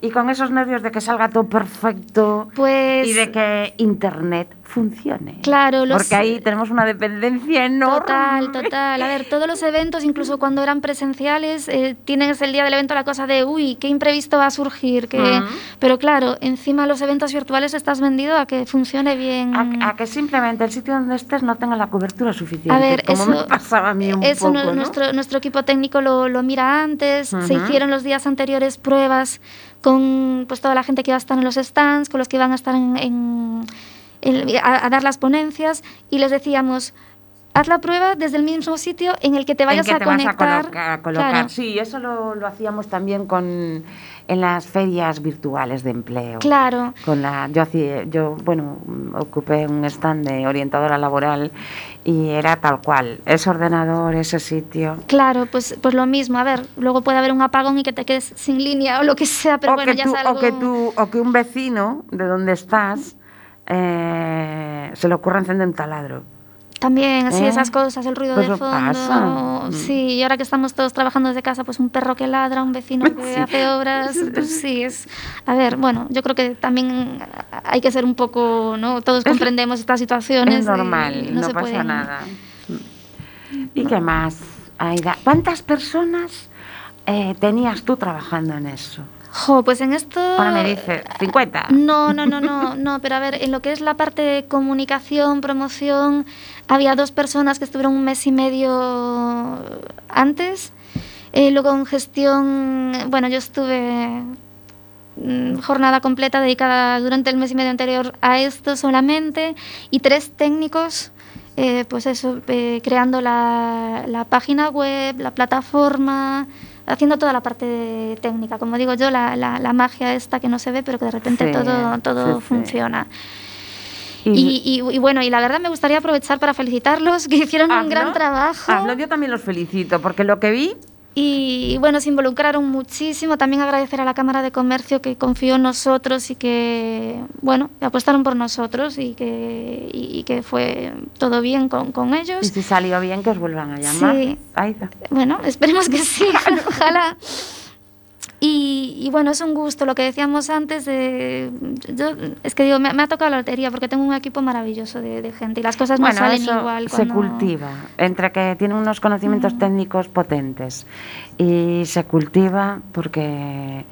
Y, y con esos nervios de que salga todo perfecto Pues y de que Internet funcione. Claro, los- Porque ahí tenemos una dependencia enorme. Total, total. A ver, todos los eventos, incluso cuando eran presenciales, eh, tienes el día del evento la cosa de, uy, qué imprevisto va a surgir. Que... Pero claro, encima los eventos virtuales estás vendido a que funcione bien. A, a que simplemente el sitio donde estés no tenga la cobertura suficiente. A ver, como eso, me pasaba a mí un eso poco, no- nuestro, nuestro equipo técnico lo, lo mira antes. Se hicieron los días anteriores pruebas con pues, toda la gente que iba a estar en los stands, con los que iban a estar en, en- en- a, a dar las ponencias y les decíamos, haz la prueba desde el mismo sitio en el que te vayas en que a te conectar. vas a colocar. a colocar. Claro. Sí, eso lo, lo hacíamos también con en las ferias virtuales de empleo. Claro. Con la, yo hacía, yo bueno, ocupé un stand de orientadora laboral y era tal cual, ese ordenador, ese sitio. Claro, pues, pues lo mismo. A ver, luego puede haber un apagón y que te quedes sin línea o lo que sea, pero o, bueno, que ya tú, es algo... o que tú, o que un vecino de donde estás eh, se le ocurra encender un taladro. También, sí, ¿Eh? esas cosas, el ruido Pues de fondo. pasa. Mm. Sí, y ahora que estamos todos trabajando desde casa, pues un perro que ladra, un vecino (laughs) que Sí. hace obras. (laughs) pues sí, es. A ver, bueno, yo creo que también hay que ser un poco, ¿no? Todos comprendemos estas situaciones. Es normal, no, se pasa pueden- nada. ¿Y qué más, Aida? ¿Cuántas personas eh, tenías tú trabajando en eso? Jo, pues en esto. Ahora me dice 50. No, no, no, no, no, pero a ver, en lo que es la parte de comunicación, promoción, había dos personas que estuvieron un mes y medio antes. Eh, luego en gestión, bueno, yo estuve mm, jornada completa dedicada durante el mes y medio anterior a esto solamente y tres técnicos, eh, pues eso, eh, creando la, la página web, la plataforma, haciendo toda la parte técnica, como digo yo, la, la- la magia esta que no se ve, pero que de repente Sí, todo, todo sí, funciona. Y, y- y bueno, y la verdad me gustaría aprovechar para felicitarlos, (laughs) que hicieron un gran trabajo. hazlo, yo también los felicito, porque lo que vi Y bueno, se involucraron muchísimo. También agradecer a la Cámara de Comercio que confió en nosotros y que, bueno, apostaron por nosotros y que, y, y que fue todo bien con, con y ellos. si salió bien, que os vuelvan a llamar. Sí. Bueno, esperemos que sí, (laughs) ojalá. Y, y bueno, es un gusto. Lo que decíamos antes de... Yo, es que digo, me, me ha tocado la lotería porque tengo un equipo maravilloso de, de gente y las cosas no Bueno, salen eso igual. se cuando- cultiva, entre que tiene unos conocimientos técnicos potentes y se cultiva porque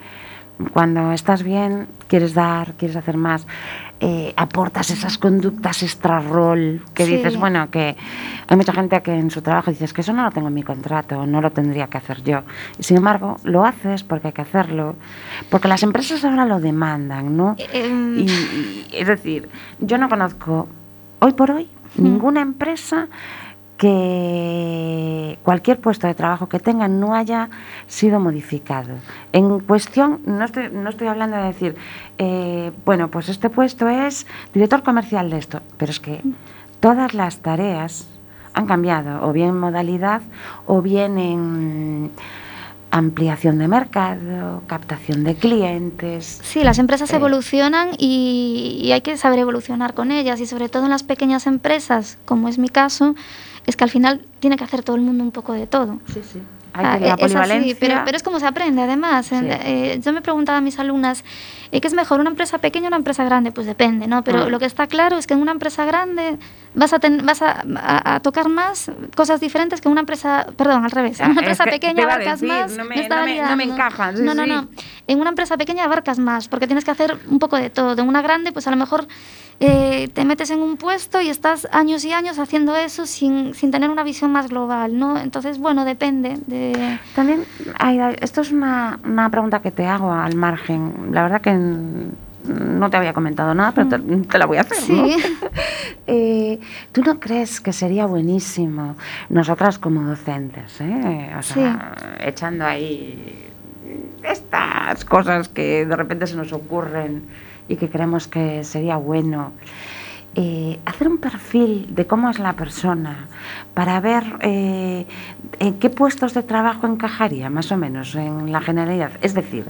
cuando estás bien, quieres dar, quieres hacer más, eh, aportas esas conductas extra rol que Sí. dices, bueno, que hay mucha gente que en su trabajo dices que eso no lo tengo en mi contrato, no lo tendría que hacer yo. Y sin embargo, lo haces porque hay que hacerlo, porque las empresas ahora lo demandan, ¿no? Em, Y, y- es decir, yo no conozco hoy por hoy ninguna empresa que cualquier puesto de trabajo que tenga no haya sido modificado. En cuestión, no estoy, no estoy hablando de decir, eh, bueno, pues este puesto es director comercial de esto, pero es que todas las tareas han cambiado, o bien en modalidad, o bien en ampliación de mercado, captación de clientes. Sí, las empresas Eh. evolucionan y, y hay que saber evolucionar con ellas y sobre todo en las pequeñas empresas, como es mi caso, es que al final tiene que hacer todo el mundo un poco de todo. Sí, sí. Hay Ah, que la es así, polivalencia. pero, pero es como se aprende además. En- Sí. eh, yo me preguntaba a mis alumnas, ¿qué es mejor, una empresa pequeña o una empresa grande? Pues depende, ¿no? Pero Mm. lo que está claro es que en una empresa grande vas a, ten- vas a, a- a tocar más cosas diferentes que en una empresa, perdón, al revés. En Ah, una es empresa que pequeña abarcas decir, más. no me- no me- no me liando. encaja, sí, no, no, sí. no. En una empresa pequeña abarcas más, porque tienes que hacer un poco de todo. En una grande, pues a lo mejor eh, te metes en un puesto y estás años y años haciendo eso sin, sin tener una visión más global, ¿no? Entonces, bueno, depende de... También, Aida, esto es una, una pregunta que te hago al margen. La verdad que no te había comentado nada, pero te, te la voy a hacer. ¿no? Sí. (laughs) Eh, ¿Tú no crees que sería buenísimo nosotras como docentes, eh? o sea, echando ahí estas cosas que de repente se nos ocurren y que creemos que sería bueno? eh, hacer un perfil de cómo es la persona para ver eh, en qué puestos de trabajo encajaría, más o menos, en la generalidad. Es decir,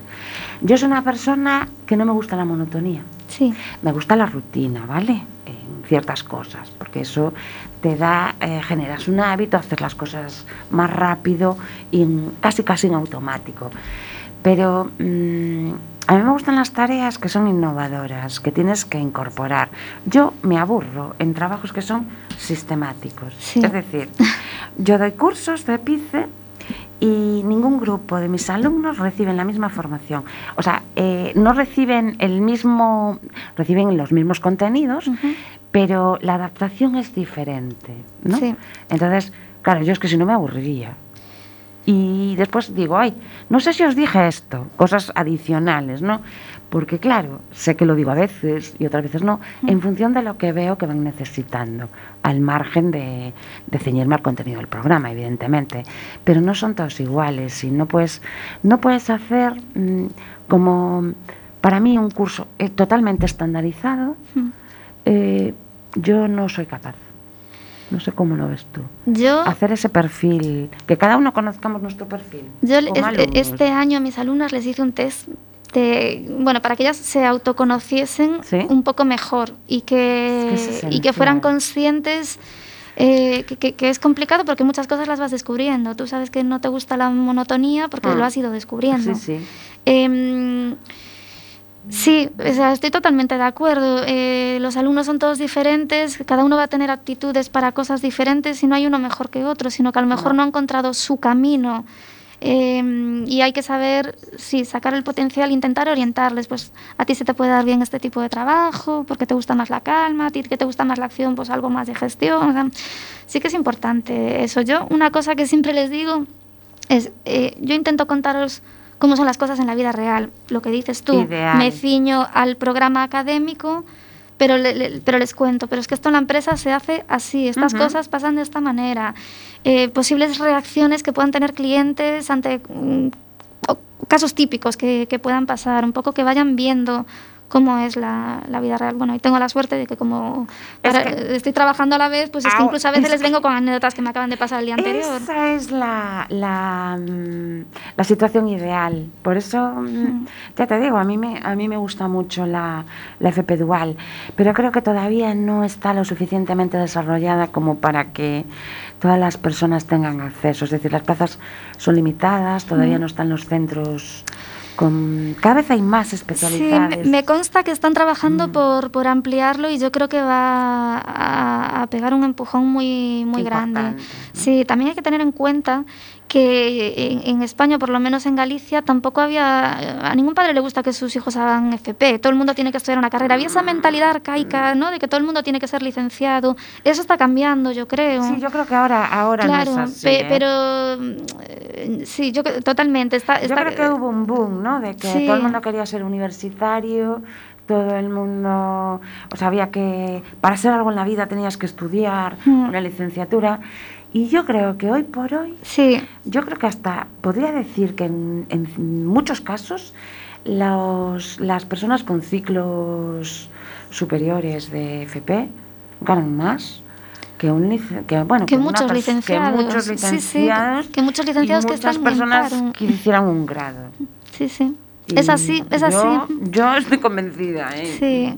yo soy una persona que no me gusta la monotonía. Sí, Me gusta la rutina, ¿vale? En ciertas cosas, porque eso te da, eh, generas un hábito, hacer las cosas más rápido y en- casi casi en automático. Pero mm, a mí me gustan las tareas que son innovadoras, que tienes que incorporar. Yo me aburro en trabajos que son sistemáticos. Sí. Es decir, yo doy cursos de PICE y ningún grupo de mis alumnos reciben la misma formación. O sea, eh, no reciben el mismo, reciben los mismos contenidos, pero la adaptación es diferente, ¿no? Sí. Entonces, claro, yo es que si no me aburriría. Y después digo, ay, no sé si os dije esto, cosas adicionales, ¿no? Porque claro, sé que lo digo a veces y otras veces no, en función de lo que veo que van necesitando, al margen de, de ceñirme al contenido del programa, evidentemente. Pero no son todos iguales y no puedes, no puedes hacer mm, como, para mí, un curso eh, totalmente estandarizado. Mm. eh, yo no soy capaz. No sé cómo lo ves tú yo... hacer ese perfil, que cada uno conozcamos nuestro perfil. Yo es- este año a mis alumnas les hice un test de, bueno, para que ellas se autoconociesen Sí. un poco mejor y que, Es que es y que fueran conscientes eh, que, que- que es complicado porque muchas cosas las vas descubriendo. Tú sabes que no te gusta la monotonía porque Ah. lo has ido descubriendo. Sí, sí. Em, sí, o sea, estoy totalmente de acuerdo. Eh, los alumnos son todos diferentes, cada uno va a tener actitudes para cosas diferentes y no hay uno mejor que otro, sino que a lo mejor no, ha encontrado su camino. Em, y hay que saber, sí, sacar el potencial, intentar orientarles. Pues a ti se te puede dar bien este tipo de trabajo, porque te gusta más la calma, a ti que te gusta más la acción, pues algo más de gestión. sí que es importante eso. Yo, una cosa que siempre les digo es, eh, yo intento contaros cómo son las cosas en la vida real. Lo que dices tú, Ideal. me ciño al programa académico, pero, le- le- pero les cuento, pero es que esto en la empresa se hace así, estas cosas pasan de esta manera. Eh, posibles reacciones que puedan tener clientes ante mm, casos típicos que, que puedan pasar, un poco que vayan viendo cómo es la, la vida real. Bueno, y tengo la suerte de que como Es para- que- estoy trabajando a la vez, pues es que incluso a veces es les vengo con anécdotas que me acaban de pasar el día anterior. Esa es la, la, mm, la situación ideal. Por eso, mm, ya te digo, a mí me, a mí me gusta mucho la, la FP Dual, pero creo que todavía no está lo suficientemente desarrollada como para que todas las personas tengan acceso. Es decir, las plazas son limitadas, todavía no están los centros con... Cada vez hay más Sí, especialidades. me, me consta que están trabajando Mm. por, por ampliarlo y yo creo que va a, a pegar un empujón muy, muy grande. Sí, también hay que tener en cuenta que en, en España, por lo menos en Galicia, tampoco había... A ningún padre le gusta que sus hijos hagan FP. Todo el mundo tiene que estudiar una carrera. Había esa mentalidad arcaica, ¿no? De que todo el mundo tiene que ser licenciado. Eso está cambiando, yo creo. Sí, yo creo que ahora, ahora claro, no es así. pe- ¿eh? pero eh, sí, yo totalmente. Está, Yo está- creo que hubo un boom, ¿no? De que Sí. todo el mundo quería ser universitario, todo el mundo, o sea, había que, para ser algo en la vida tenías que estudiar Mm. una licenciatura. Y yo creo que hoy por hoy, Sí, yo creo que hasta podría decir que en, en muchos casos los, las personas con ciclos superiores de FP ganan más que un que bueno Que muchos licenciados. que muchos Sí, sí, licenciados que muchos licenciados y que muchas están en personas paro. que hicieran un grado sí, sí. Y Es así, es así. yo, yo estoy convencida ¿eh? Sí.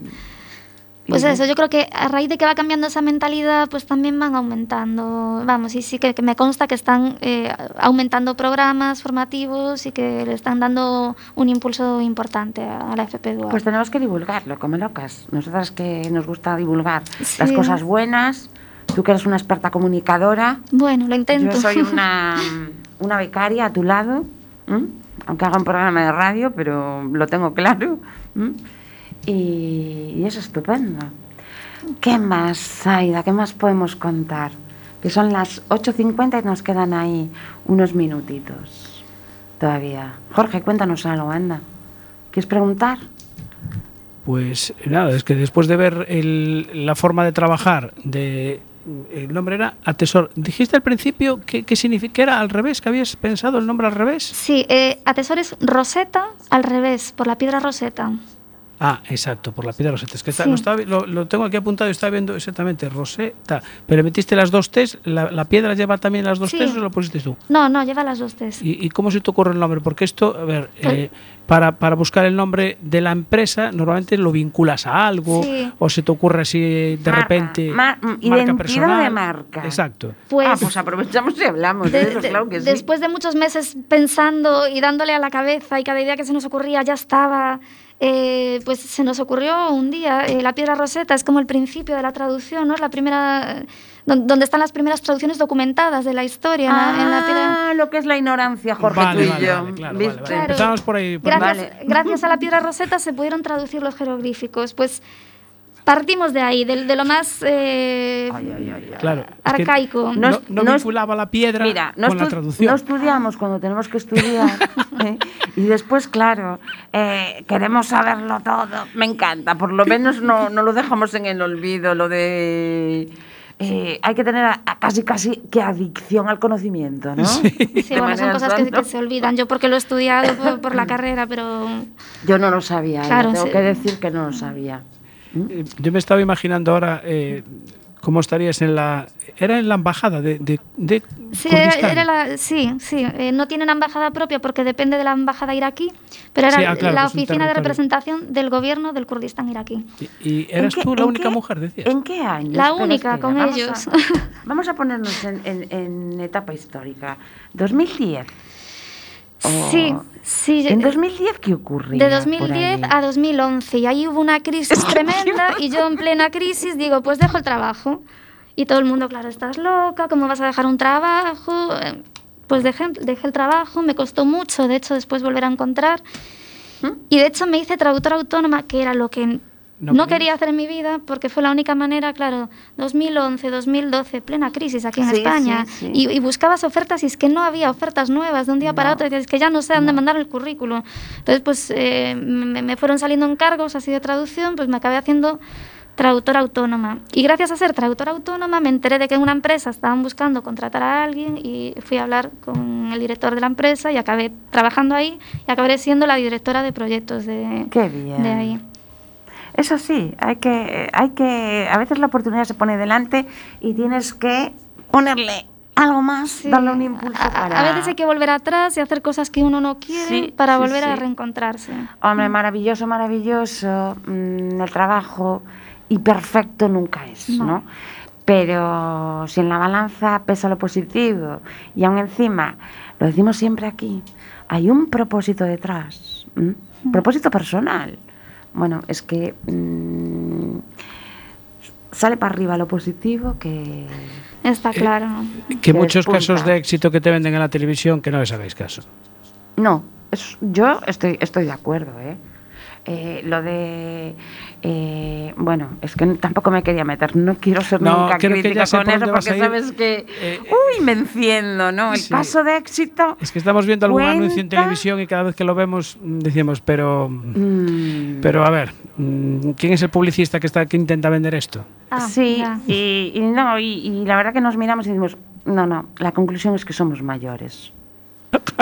Pues eso, yo creo que a raíz de que va cambiando esa mentalidad, pues también van aumentando, vamos, y sí que, que me consta que están eh, aumentando programas formativos y que le están dando un impulso importante a la FP Dual. Pues tenemos que divulgarlo, como locas. Nosotras que nos gusta divulgar las Sí. cosas buenas, tú que eres una experta comunicadora, bueno, lo intento. yo soy una, (laughs) una becaria a tu lado, aunque haga un programa de radio, pero lo tengo claro. Y, y es estupendo. ¿Qué más, Aida? ¿Qué más podemos contar? Que son las 8.50 y nos quedan ahí unos minutitos todavía. Jorge, cuéntanos algo, anda. ¿Quieres preguntar? Pues nada, es que después de ver el- la forma de trabajar de... El nombre era Atesor. Dijiste al principio que, que significa que era al revés, que habías pensado el nombre al revés. Sí, eh, Atesores Rosetta al revés, por la piedra Rosetta. Ah, exacto, por la piedra Rosetta. Es que está- Sí. lo, estaba vi- lo- lo tengo aquí apuntado y estaba viendo exactamente Rosetta. Pero metiste las dos T's, la, la piedra lleva también las dos Sí. T's o lo pusiste tú? No, no, lleva las dos T's. ¿Y, y cómo se te ocurre el nombre? Porque esto, a ver, eh, para, para buscar el nombre de la empresa, normalmente lo vinculas a algo Sí. o se te ocurre así de Marca, repente. mar- marca identidad personal. de marca. Exacto. Pues, ah, pues aprovechamos y hablamos de, de- eso, de- claro que sí. después de muchos meses pensando y dándole a la cabeza y cada idea que se nos ocurría ya estaba, eh, pues se nos ocurrió un día, eh, la piedra roseta es como el principio de la traducción, ¿no? Es la primera, don- donde están las primeras traducciones documentadas de la historia. en la- en la piedra- Ah, lo que es la ignorancia, Jorge, Vale, tú y vale, yo. vale, claro, ¿Viste? vale, vale. Claro. Empezamos por ahí. por- Gracias, Vale. gracias a la piedra roseta se pudieron traducir los jeroglíficos. Pues partimos de ahí, de, de lo más eh, Claro. es que arcaico. No, No- no vinculaba la piedra Mira, no, con la traducción. no estudiamos cuando tenemos que estudiar. (laughs) ¿eh? Y después, claro, eh, queremos saberlo todo. Me encanta, por lo menos no, no lo dejamos en el olvido, lo de... eh, hay que tener a- a casi casi que adicción al conocimiento, ¿no? Sí, (laughs) De bueno, son cosas que, que se olvidan. Yo porque lo he estudiado por, por la carrera, pero Yo no lo sabía, Claro, tengo sí. que decir que no lo sabía. Eh, Yo me estaba imaginando ahora eh, cómo estarías en la. Era en la embajada de, de, de sí, era, Kurdistán. era la- sí, sí. eh, no tienen embajada propia porque depende de la embajada iraquí, pero era Sí, ah, claro, la que es un oficina de representación del gobierno del Kurdistán iraquí. Y, y ¿En eras qué- tú la única qué- mujer, decías. ¿En qué año? La única con vamos ellos. A, vamos a ponernos en, en- en etapa histórica. 2010. Sí, Oh. sí. ¿En eh, 2010 qué ocurría? De por 2010 ahí? a 2011 y ahí hubo una crisis tremenda y yo en plena crisis digo, pues dejo el trabajo. Y todo el mundo, claro, estás loca, ¿cómo vas a dejar un trabajo? Eh, Pues dejé, dejé el trabajo, me costó mucho, de hecho, después volver a encontrar. Y de hecho me hice traductora autónoma, que era lo que No no, quería hacer en mi vida, porque fue la única manera, claro, 2011, 2012, plena crisis aquí en Sí, España. sí, sí. Y, y buscabas ofertas y es que no había ofertas nuevas de un día para No. otro. Decías, es que ya no sé dónde mandar el currículum. Entonces, pues eh, me, me fueron saliendo encargos así de traducción, pues me acabé haciendo traductora autónoma. Y gracias a ser traductora autónoma me enteré de que en una empresa estaban buscando contratar a alguien y fui a hablar con el director de la empresa y acabé trabajando ahí y acabé siendo la directora de proyectos de, Qué bien. de ahí. Eso sí, hay que, hay que, a veces la oportunidad se pone delante y tienes que ponerle algo más, Sí. darle un impulso A- para... A veces hay que volver atrás y hacer cosas que uno no quiere Sí, para sí, volver a reencontrarse. Hombre, maravilloso, maravilloso, mm, el trabajo y perfecto nunca es, ¿no? No. Pero si en la balanza pesa lo positivo y aún encima, lo decimos siempre aquí, hay un propósito detrás, ¿m? propósito personal. Bueno, es que mm, sale para arriba lo positivo que... Está claro. Que que muchos despunta. casos de éxito que te venden en la televisión que no les hagáis caso. No, es- yo estoy, estoy de acuerdo, ¿eh? Eh, lo de eh, bueno es que tampoco me quería meter no quiero ser No, nunca crítica con por eso porque sabes que Eh, uy me enciendo no el sí. caso de éxito Es que estamos viendo algún anuncio en televisión y cada vez que lo vemos mm, decimos, pero. Mm, Pero a ver, mm, ¿quién es el publicista que está que intenta vender esto? Ah, sí y, y no y, y la verdad que nos miramos y decimos no no la conclusión es que somos mayores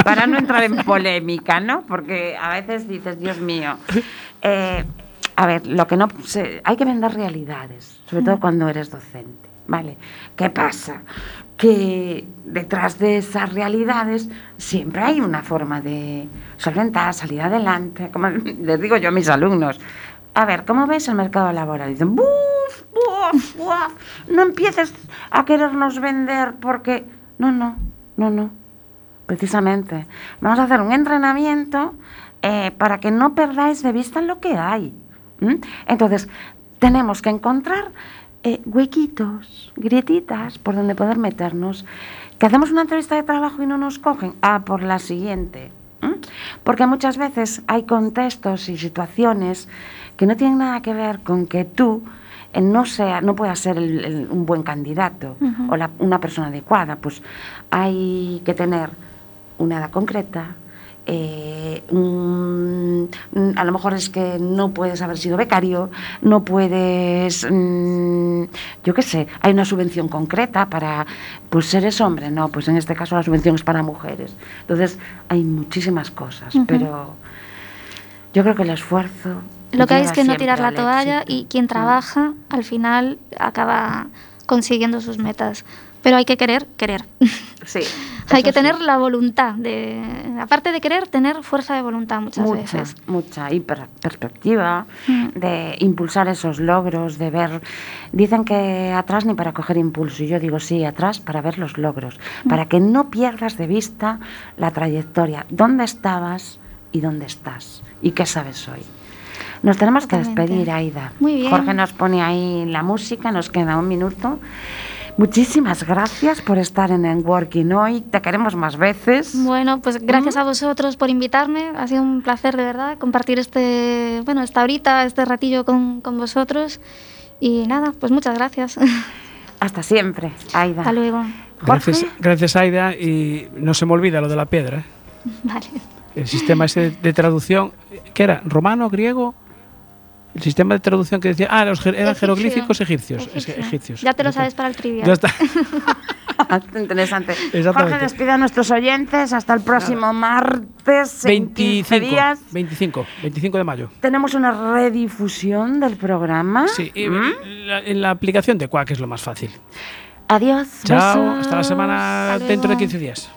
para no entrar en polémica, ¿no? Porque a veces dices, Dios mío, eh, a ver, lo que no se, hay que vender realidades, sobre todo cuando eres docente, ¿vale? ¿Qué pasa? Que detrás de esas realidades siempre hay una forma de solventar, salir adelante, como (laughs) les digo yo a mis alumnos. A ver, ¿cómo ves el mercado laboral? Dicen, ¡buf, buf, buf! No empieces a querernos vender porque... No, no, no, no precisamente. Vamos a hacer un entrenamiento eh, para que no perdáis de vista lo que hay. Entonces, tenemos que encontrar eh, huequitos, grietitas por donde poder meternos. Que hacemos una entrevista de trabajo y no nos cogen. Ah, por la siguiente. Porque muchas veces hay contextos y situaciones que no tienen nada que ver con que tú eh, no sea, no pueda ser el- el- un buen candidato o la- una persona adecuada. Pues hay que tener una edad concreta. eh, un- a lo mejor es que no puedes haber sido becario, no puedes, mm, yo qué sé, hay una subvención concreta para, pues eres hombre, no, pues en este caso la subvención es para mujeres. Entonces hay muchísimas cosas, pero yo creo que el esfuerzo... Lo que hay es que no tirar la al toalla éxito. y quien trabaja al final acaba consiguiendo sus metas. Pero hay que querer, querer. Sí. (laughs) hay que sí. tener la voluntad de, aparte de querer, tener fuerza de voluntad muchas mucha, veces. mucha y per- perspectiva Mm. de impulsar esos logros, de ver. Dicen que atrás ni para coger impulso, y yo digo sí, atrás para ver los logros, Mm. para que no pierdas de vista la trayectoria, dónde estabas y dónde estás y qué sabes hoy. Nos tenemos que despedir, Aida. Muy bien. Jorge nos pone ahí la música, nos queda un minuto. Muchísimas gracias por estar en Working hoy. Te queremos más veces. Bueno, pues gracias a vosotros por invitarme. Ha sido un placer, de verdad, compartir este, bueno, esta horita, este ratillo con, con vosotros. Y nada, pues muchas gracias. (laughs) Hasta siempre, Aida. Hasta luego. Gracias, gracias, Aida. Y no se me olvida lo de la piedra. ¿eh? (laughs) Vale. El sistema ese de, de traducción, ¿qué era? ¿Romano, griego? El sistema de traducción que decía, ah, los, jer- eran Egipcio. jeroglíficos egipcios. Es Egipcio. egipcios. Ya te lo sabes para el trivia. Ya está. (laughs) Interesante. Jorge, despide a nuestros oyentes. Hasta el próximo martes. en 15 25, días. 25, 25 de mayo. Tenemos una redifusión del programa. Sí, y- ¿Mm? la- en la aplicación de Quack es lo más fácil. Adiós. Chao, besos. hasta la semana Hasta dentro de luego. 15 días.